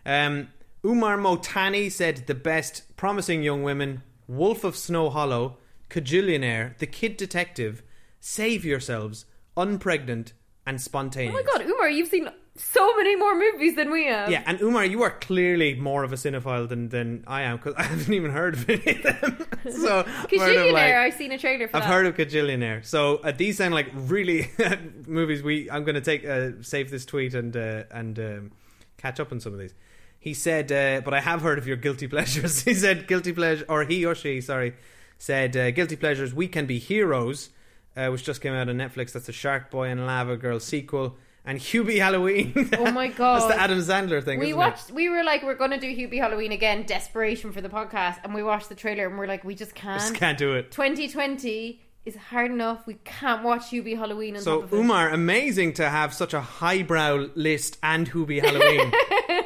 Um, Umar Motani said the best, Promising Young Women, Wolf of Snow Hollow, Kajillionaire, The Kid Detective, Save Yourselves, Unpregnant, and Spontaneous. Oh my god, Umar, you've seen so many more movies than we have. Yeah, and Umar, you are clearly more of a cinephile than, than I am because *laughs* I haven't even heard of any of them. *laughs* so I'm sort of Kajillionaire, like- I've seen a trailer for I've that. heard of Kajillionaire. So uh, these sound like really *laughs* movies. We I'm going to take uh, save this tweet and uh, and um, catch up on some of these. He said, uh, but I have heard of your guilty pleasures. he said guilty pleasure, or he or she, sorry, said uh, guilty pleasures. We can be heroes, uh, which just came out on Netflix. That's a Shark Boy and Lava Girl sequel. And Hubie Halloween. *laughs* Oh my god. That's the Adam Sandler thing. we watched we were like we're gonna do Hubie Halloween again, desperation for the podcast, and we watched the trailer and we're like, we just can't Just can't do it. Twenty twenty is hard enough. We can't watch Hubie Halloween on So top of it. Umar, amazing to have such a highbrow list and Hubie Halloween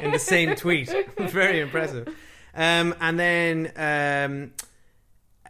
*laughs* in the same tweet. *laughs* Very impressive. Um, and then um,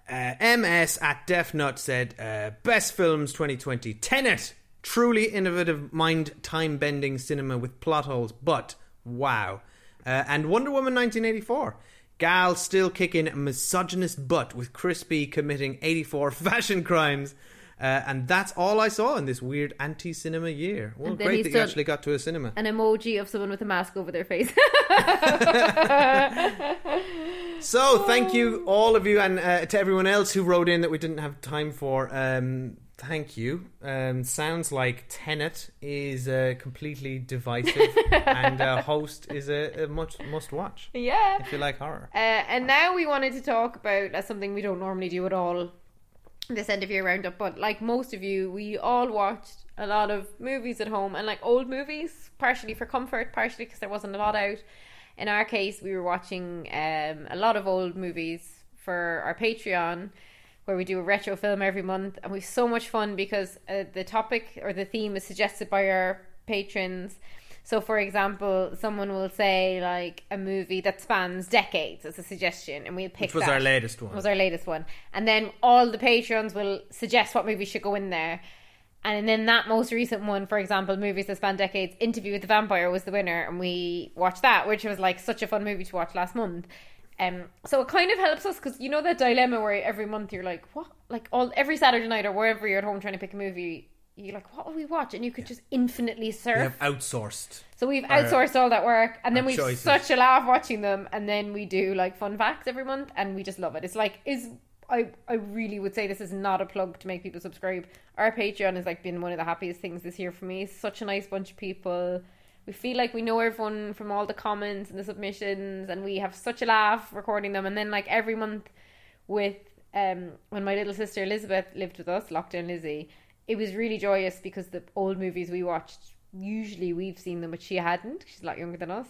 uh, MS at Def Nut said, uh, "Best films 2020: Tenet, truly innovative, mind time bending cinema with plot holes, but wow." Uh, and Wonder Woman 1984. Gal still kicking misogynist butt with Chris Pine committing 84 *laughs* fashion crimes. Uh, and that's all I saw in this weird anti cinema year. Well, great that you actually got to a cinema. An emoji of someone with a mask over their face. *laughs* So, thank you, all of you, and uh, to everyone else who wrote in that we didn't have time for. Um, thank you. Um, sounds like Tenet is uh, completely divisive, *laughs* and uh, Host is a, a much must watch Yeah. if you like horror. Uh, and now we wanted to talk about uh, something we don't normally do at all this end of year roundup, but like most of you, we all watched a lot of movies at home and like old movies, partially for comfort, partially because there wasn't a lot out. In our case, we were watching um, a lot of old movies for our Patreon, where we do a retro film every month, and we've so much fun because uh, the topic or the theme is suggested by our patrons. So, for example, someone will say like a movie that spans decades as a suggestion, and we'll pick Which was that. our latest one. It Was our latest one, and then all the patrons will suggest what movie should go in there. And then that most recent one, for example, movies that span decades, Interview with the Vampire was the winner, and we watched that, which was like such a fun movie to watch last month. Um, so it kind of helps us because you know that dilemma where every month you're like, what? Like all every Saturday night or wherever you're at home trying to pick a movie, you're like, what will we watch? And you could just infinitely search. We have outsourced. So we've our- outsourced all that work, and then we've choices. such a laugh watching them, and then we do like fun facts every month, and we just love it. It's like is I I really would say this is not a plug to make people subscribe. Our Patreon has like been one of the happiest things this year for me. Such a nice bunch of people. We feel like we know everyone from all the comments and the submissions, and we have such a laugh recording them. And then like every month with um when my little sister Elizabeth lived with us, Lockdown Lizzie, it was really joyous because the old movies we watched usually we've seen them, but she hadn't. She's a lot younger than us.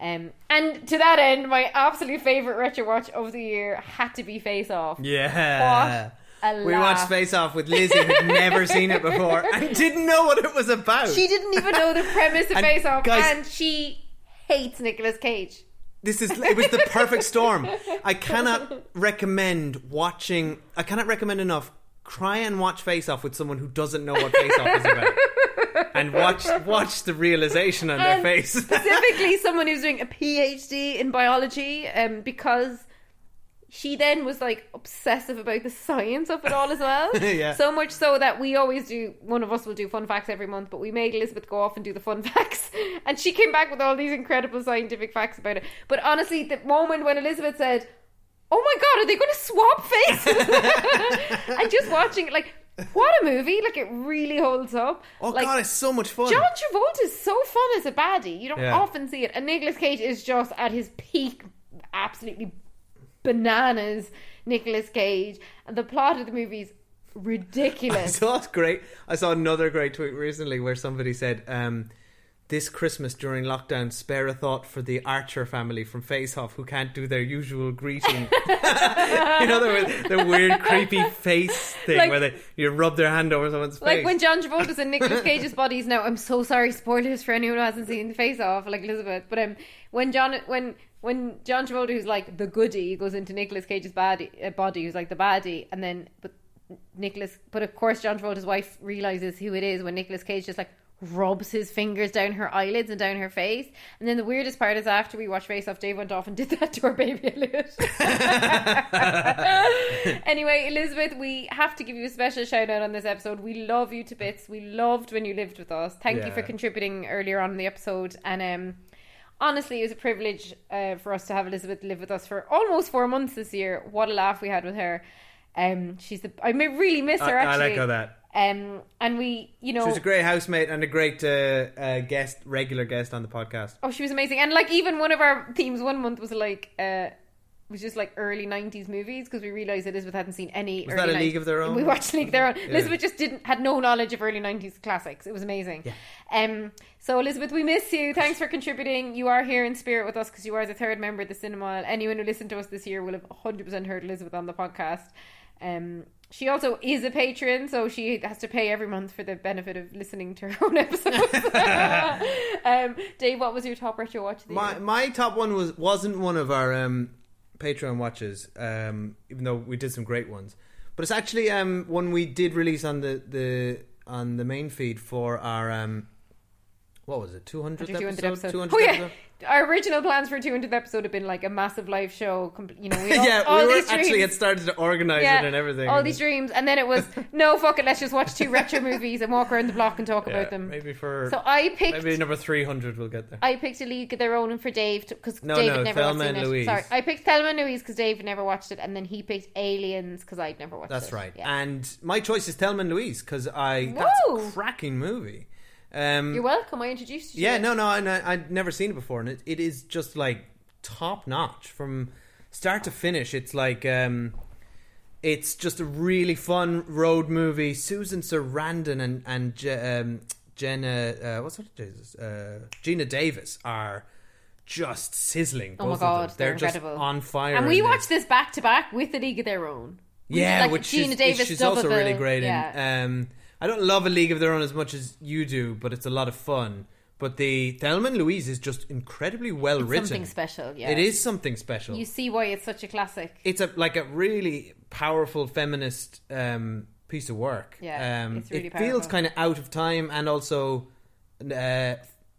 Um, and to that end, my absolute favorite retro watch of the year had to be Face Off. Yeah. What a We laugh. watched Face Off with Lizzie, who'd never *laughs* seen it before and didn't know what it was about. She didn't even know the premise of And Face Off, guys- and she hates Nicolas Cage. This is it was the perfect storm. I *laughs* cannot recommend watching. I cannot recommend enough. Try and watch Face Off with someone who doesn't know what Face Off is about, *laughs* and watch watch the realization on their face. Specifically, someone who's doing a PhD in biology, um, because she then was like obsessive about the science of it all as well. *laughs* Yeah. So much so that we always do. One of us will do fun facts every month, but we made Elizabeth go off and do the fun *laughs* facts, and she came back with all these incredible scientific facts about it. But honestly, the moment when Elizabeth said. Oh my god, are they going to swap faces? *laughs* and just watching it, like, what a movie! Like, it really holds up. Oh like, god, it's so much fun. John Travolta is so fun as a baddie. You don't Yeah. often see it. And Nicolas Cage is just at his peak, absolutely bananas. Nicolas Cage, and the plot of the movie is *laughs* I ridiculous. saw it great. I saw another great tweet recently where somebody said, um, "This Christmas during lockdown, spare a thought for the Archer family from Face Off who can't do their usual greeting. *laughs* *laughs* In other words, the weird, creepy face thing Like- where they you rub their hand over someone's Like face. Like when John Travolta's in Nicolas Cage's bodies now. I'm so sorry, spoilers for anyone who hasn't seen the Face Off, like Elizabeth. But um, when John when when John Travolta, who's like the goodie, goes into Nicolas Cage's body, uh, body, who's like the baddie, and then but Nicholas, but of course John Travolta's wife realizes who it is when Nicolas Cage just like rubs his fingers down her eyelids and down her face. And then the weirdest part is after we watched Face Off, Dave went off and did that to our baby Elliot. *laughs* anyway, Elizabeth, we have to give you a special shout out on this episode. We love you to bits. We loved when you lived with us. Thank you for contributing earlier on in the episode. And um, honestly, it was a privilege uh, for us to have Elizabeth live with us for almost four months this year. What a laugh we had with her. Um, she's the I may really miss her. I- I like how that- Um, and we, you know, she was a great housemate and a great uh, uh, guest, regular guest on the podcast. Oh, she was amazing. And like even one of our themes one month was like uh was just like early nineties movies because we realised that Elizabeth hadn't seen any. Was early that a 90s. League of Their Own? We watched League of Their Own. Yeah. Elizabeth just didn't had no knowledge of early nineties classics. It was amazing. Yeah. Um. So Elizabeth, we miss you. Thanks for contributing. You are here in spirit with us because you are the third member of the cinema. Anyone who listened to us this year will have hundred percent heard Elizabeth on the podcast. Um. She also is a patron, so she has to pay every month for the benefit of listening to her *laughs* own episodes. *laughs* um, Dave, what was your top retro watch My year? my top one was wasn't one of our um, Patreon watches, um, even though we did some great ones. But it's actually um, one we did release on the, the on the main feed for our um, what was it? Two hundred 200 episodes. Two hundred Oh, yeah. episode. Our original plans for 200th episode had been like a massive live show. You know, we *laughs* all, yeah, all we were actually had started to organize Yeah, it and everything. All and these dreams, and then it was *laughs* no, fuck it, let's just watch two retro movies and walk around the block and talk yeah, about them. Maybe for So I picked- maybe number three hundred. We'll get there. I picked a league of their own for Dave because No, David no, never Thelma watched and it. Louise. Sorry, I picked Thelma and Louise because David never watched it, and then he picked Aliens because I'd never watched it. That's it. right. Yeah. And my choice is Thelma and Louise because I that's a cracking movie. Um, You're welcome. I introduced you. Yeah, no, no, and I, I'd never seen it before, and it, it is just like top notch from start to finish. It's like um, it's just a really fun road movie. Susan Sarandon and and Je- um, Jenna, uh, what's her Jesus, uh, Geena Davis are just sizzling. Oh my both of god, them. they're, they're just on fire. And we watched this back to back with a league of their own. Did, Yeah, like, which Gina she's, Davis she's also really great Yeah. in. Um, I don't love A League of Their Own as much as you do, but it's a lot of fun. But the Thelma and Louise is just incredibly well It's written. something special, yeah. It is something special. You see why it's such a classic. it's a like a really powerful feminist um, piece of work. Yeah, um, it's really it feels kind of out of time and also uh,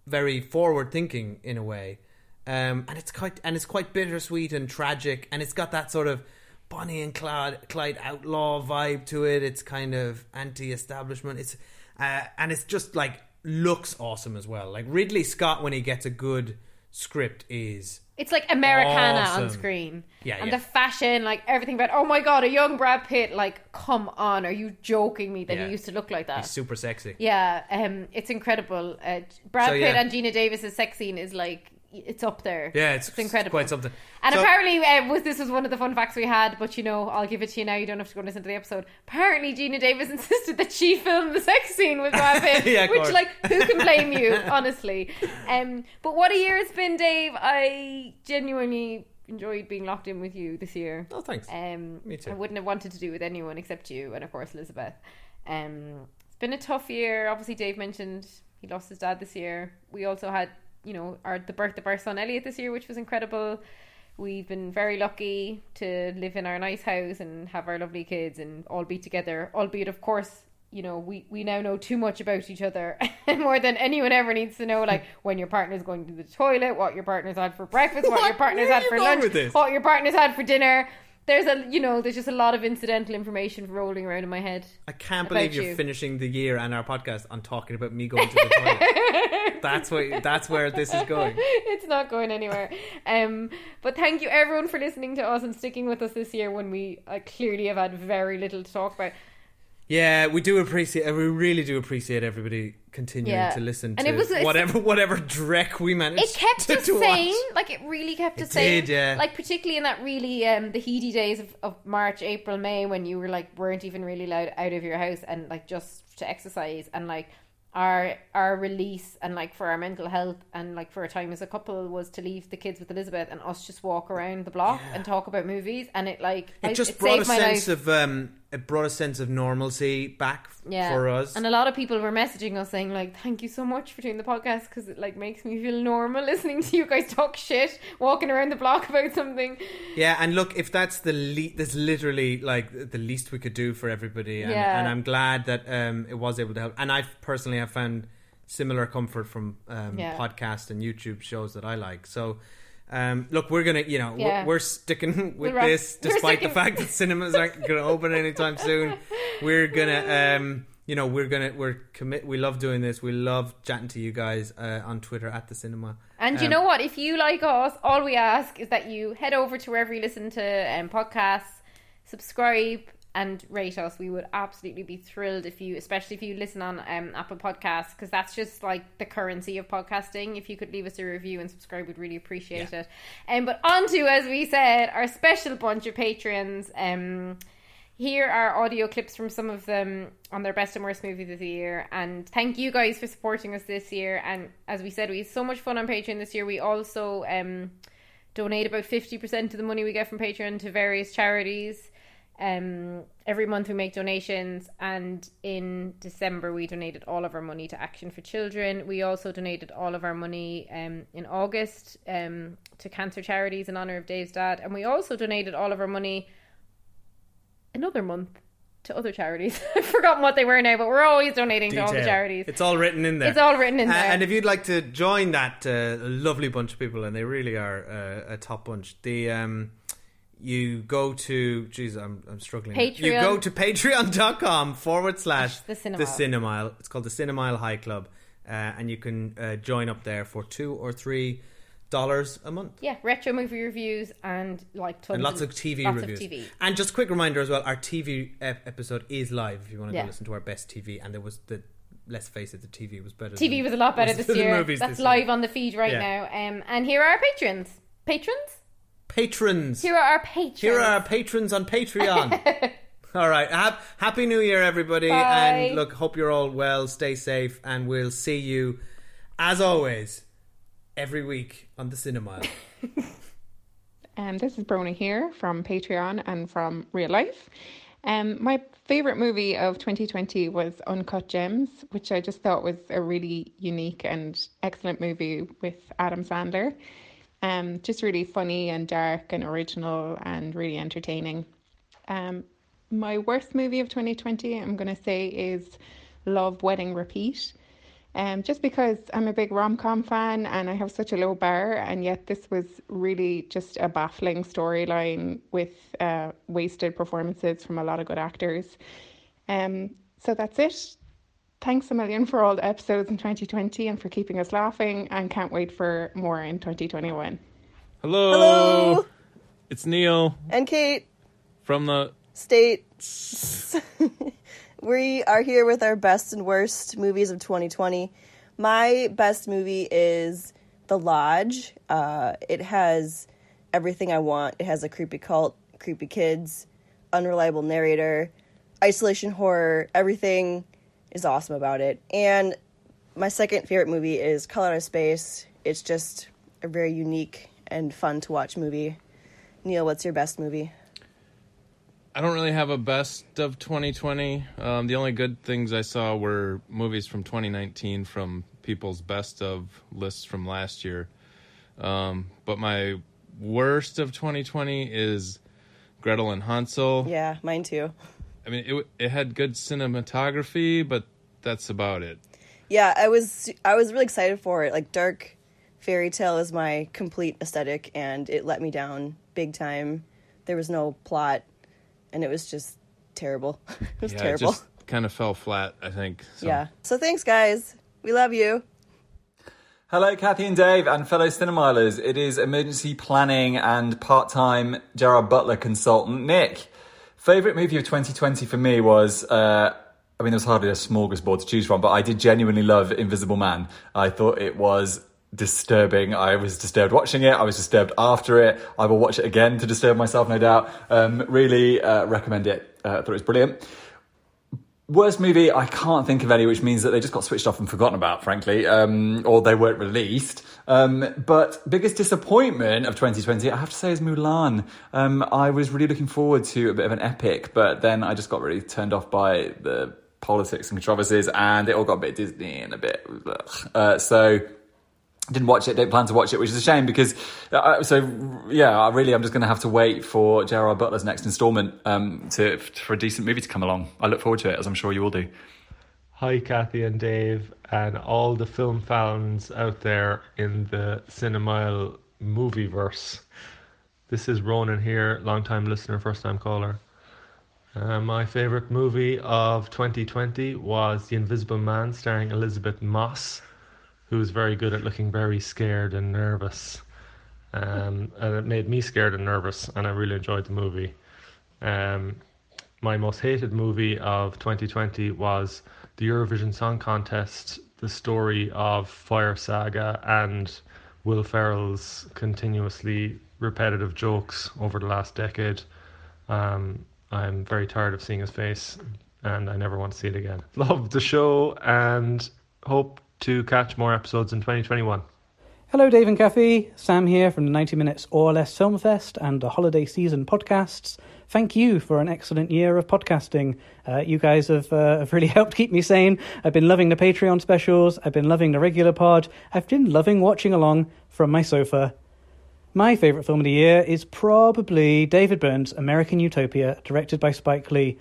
very forward thinking in a way. Um, and it's quite and it's quite bittersweet and tragic, and it's got that sort of Bonnie and Clyde, Clyde outlaw vibe to it. It's kind of anti-establishment. It's uh, and it's just like looks awesome as well. Like Ridley Scott when he gets a good script is It's like Americana Awesome. on screen. Yeah, And yeah. the fashion, like everything about, oh my god, a young Brad Pitt, like, come on, are you joking me that Yeah. he used to look like that? he's super sexy. Yeah, um, it's incredible. Uh, Brad So, Pitt yeah. and Geena Davis's sex scene is like, it's up there. Yeah, it's, incredible. quite something. And So- apparently, uh, was this was one of the fun facts we had, but you know, I'll give it to you now. You don't have to go and listen to the episode. Apparently, Geena Davis *laughs* insisted that she filmed the sex scene with Brad Pitt, *laughs* Yeah, which, course. like, who can blame you, *laughs* honestly? Um, but what a year it's been, Dave. I genuinely enjoyed being locked in with you this year. Oh, thanks. Um, Me too. I wouldn't have wanted to do it with anyone except you, and of course Elizabeth. Um, it's been a tough year. Obviously, Dave mentioned he lost his dad this year. We also had, you know, our the birth of our son Elliot this year, which was incredible. We've been very lucky to live in our nice house and have our lovely kids and all be together. Albeit, of course, you know, we, we now know too much about each other *laughs* more than anyone ever needs to know. Like *laughs* when your partner's going to the toilet, what your partner's had for breakfast, what, your partner's had for lunch, what your partner's had for dinner. There's a you know, there's just a lot of incidental information rolling around in my head. I can't believe you're you. finishing the year and our podcast on talking about me going to *laughs* the toilet. that's what. That's where this is going. *laughs* it's not going anywhere. Um, but thank you everyone for listening to us and sticking with us this year when we uh, clearly have had very little to talk about. Yeah, we do appreciate. We really do appreciate everybody continuing Yeah. to listen And to it was- whatever *laughs* whatever dreck we managed. It kept *laughs* to, us to sane. watch. Like it really kept us It sane. did, yeah. Like particularly in that really um the heady days of, of March, April, May when you were like weren't even really allowed out of your house and like just to exercise and like our our release and like for our mental health and like for a time as a couple was to leave the kids with Elizabeth and us just walk around the block and talk about movies and it like It I- just brought a saved my sense life. of um, it brought a sense of normalcy back yeah. for us. And a lot of people were messaging us saying like, "Thank you so much for doing the podcast because it like makes me feel normal *laughs* listening to you guys talk shit, walking around the block *laughs* about something." Yeah, and look, if that's the le- that's literally like the least we could do for everybody, and, Yeah. and I'm glad that um, it was able to help. And I personally have found similar comfort from um, Yeah. podcast and YouTube shows that I like. So. Um, look, we're gonna, you know, Yeah. we're, *laughs* we're sticking with wrap- this, *laughs* we're despite the fact that cinemas aren't *laughs* gonna open anytime soon. We're gonna, um, you know, we're gonna, we're commit. We love doing this. We love chatting to you guys uh, on Twitter at the cinema. And you Um, know what? If you like us, all we ask is that you head over to wherever you listen to um, podcasts, subscribe and rate us. We would absolutely be thrilled if you, especially if you listen on um, Apple Podcasts, because that's just like the currency of podcasting. If you could leave us a review and subscribe, we'd really appreciate it. Um, but on to, as we said, our special bunch of patrons. Um, here are audio clips from some of them on their best and worst movies of the year. And thank you guys for supporting us this year. And as we said, we had so much fun on Patreon this year. We also um, donate about 50% of the money we get from Patreon to various charities. Um, every month we make donations, and in December we donated all of our money to Action for Children. We also donated all of our money um, in August um, to cancer charities in honor of Dave's dad, and we also donated all of our money another month to other charities. *laughs* I've forgotten what they were now, but we're always donating to all the charities. It's all written in there. It's all written in Uh, there. and if you'd like to join that uh, lovely bunch of people, and they really are uh, a top bunch, the um, you go to geez, I'm I'm struggling. You go to patreon.com forward slash The Cinemile. the Cinemile. It's called the Cinemile High Club, uh, and you can uh, join up there for two or three dollars a month. yeah, retro movie reviews and like tons and lots of TV lots reviews. Of TV. And just a quick reminder as well: our TV ep- episode is live. If you want to Yeah. go listen to our best TV, and there was the let's face it, the TV was better. TV than- was a lot better this year. That's this year. live on the feed right Yeah. now. Um, and here are our patrons. Patrons? Patrons. Here are our patrons. Here are our patrons on Patreon. *laughs* all right. Hap- Happy New Year, everybody. Bye. And look, hope you're all well. Stay safe. And we'll see you, as always, every week on the Cinema. *laughs* *laughs* Um, this is Brony here from Patreon and from real life. Um, my favourite movie of 2020 was Uncut Gems, which I just thought was a really unique and excellent movie with Adam Sandler. Um, just really funny and dark and original and really entertaining. Um, my worst movie of 2020, I'm going to say, is Love, Wedding, Repeat. Um, just because I'm a big rom com fan and I have such a low bar, and yet this was really just a baffling storyline with uh, wasted performances from a lot of good actors. Um, so that's it. Thanks a million for all the episodes in 2020 and for keeping us laughing, and can't wait for more in 2021. Hello. Hello. It's Neil And Kate, from the States. *laughs* we are here with our best and worst movies of 2020. My best movie is The Lodge. Uh, it has everything I want. It has a creepy cult, creepy kids, unreliable narrator, isolation horror. Everything is awesome about it. And my second favorite movie is Color Out of Space. It's just a very unique and fun to watch movie. Neil, what's your best movie? I don't really have a best of 2020. Um, the only good things I saw were movies from 2019 from people's best of lists from last year. Um, but my worst of 2020 is Gretel and Hansel. Yeah, mine too. *laughs* I mean, it it had good cinematography, but that's about it. Yeah, I was I was really excited for it. Like dark fairy tale is my complete aesthetic, and it let me down big time. There was no plot, and it was just terrible. *laughs* it was yeah, terrible. It just kind of fell flat, I think. So. Yeah. So thanks, guys. We love you. Hello, Kathy and Dave, and fellow Cinemilers. It is emergency planning and part time Gerard Butler consultant Nick. Favourite movie of 2020 for me was, uh, I mean, there was hardly a smorgasbord to choose from, but I did genuinely love Invisible Man. I thought it was disturbing. I was disturbed watching it. I was disturbed after it. I will watch it again to disturb myself, no doubt. Um, really uh, recommend it. Uh, I thought it was brilliant. Worst movie, I can't think of any, which means that they just got switched off and forgotten about, frankly, um, or they weren't released. Um, but biggest disappointment of 2020, I have to say, is Mulan. Um, I was really looking forward to a bit of an epic, but then I just got really turned off by the politics and controversies, and it all got a bit Disney and a bit. Uh, so didn't watch it, don't plan to watch it, which is a shame because, uh, so yeah, I really, I'm just going to have to wait for Gerard Butler's next instalment um, to for a decent movie to come along. I look forward to it, as I'm sure you all do. Hi, Kathy and Dave, and all the film fans out there in the Cinemile movieverse. This is Ronan here, long time listener, first time caller. Uh, my favourite movie of 2020 was The Invisible Man, starring Elizabeth Moss, who's very good at looking very scared and nervous. Um, and it made me scared and nervous, and I really enjoyed the movie. Um, my most hated movie of 2020 was the Eurovision Song Contest, the story of Fire Saga and Will Ferrell's continuously repetitive jokes over the last decade. Um, I'm very tired of seeing his face and I never want to see it again. *laughs* Love the show and hope to catch more episodes in 2021. Hello, Dave and Kathy. Sam here from the 90 Minutes or Less Film Fest and the Holiday Season podcasts. Thank you for an excellent year of podcasting. Uh, you guys have, uh, have really *laughs* helped keep me sane. I've been loving the Patreon specials. I've been loving the regular pod. I've been loving watching along from my sofa. My favourite film of the year is probably David Byrne's American Utopia, directed by Spike Lee.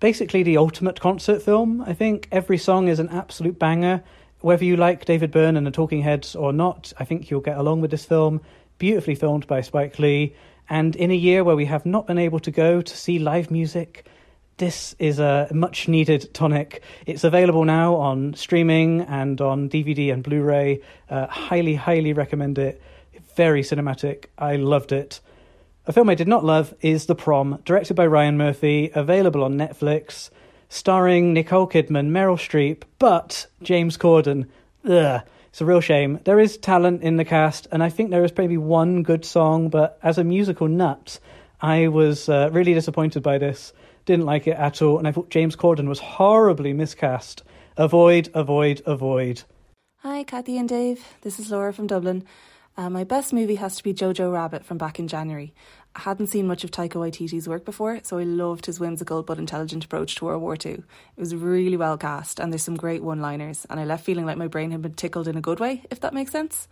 basically the ultimate concert film. I think every song is an absolute banger. Whether you like David Byrne and the Talking Heads or not, I think you'll get along with this film. Beautifully filmed by Spike Lee. And in a year where we have not been able to go to see live music, this is a much needed tonic. It's available now on streaming and on DVD and Blu ray. Uh, highly, highly recommend it. Very cinematic. I loved it. A film I did not love is The Prom, directed by Ryan Murphy, available on Netflix, starring Nicole Kidman, Meryl Streep, but James Corden. Ugh. It's a real shame. There is talent in the cast, and I think there is maybe one good song, but as a musical nut, I was uh, really disappointed by this. Didn't like it at all, and I thought James Corden was horribly miscast. Avoid, avoid, avoid. Hi, Kathy and Dave. This is Laura from Dublin. Uh, my best movie has to be Jojo Rabbit from back in January. Hadn't seen much of Taika Waititi's work before, so I loved his whimsical but intelligent approach to World War II. It was really well cast, and there's some great one liners, and I left feeling like my brain had been tickled in a good way, if that makes sense.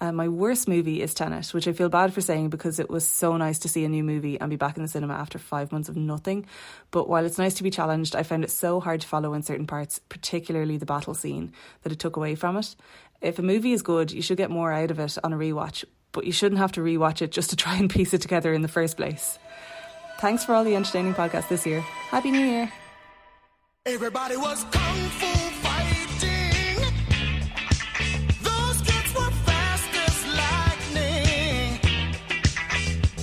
Uh, my worst movie is Tenet, which I feel bad for saying because it was so nice to see a new movie and be back in the cinema after five months of nothing. But while it's nice to be challenged, I found it so hard to follow in certain parts, particularly the battle scene, that it took away from it. If a movie is good, you should get more out of it on a rewatch, but you shouldn't have to rewatch it just to try and piece it together in the first place. Thanks for all the entertaining podcasts this year. Happy New Year. Everybody was kung fu fighting. Those kids were fast as lightning.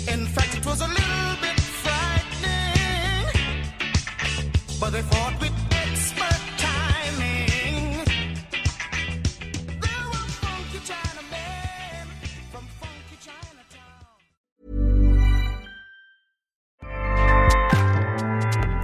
In fact, it was a little bit frightening. But they fought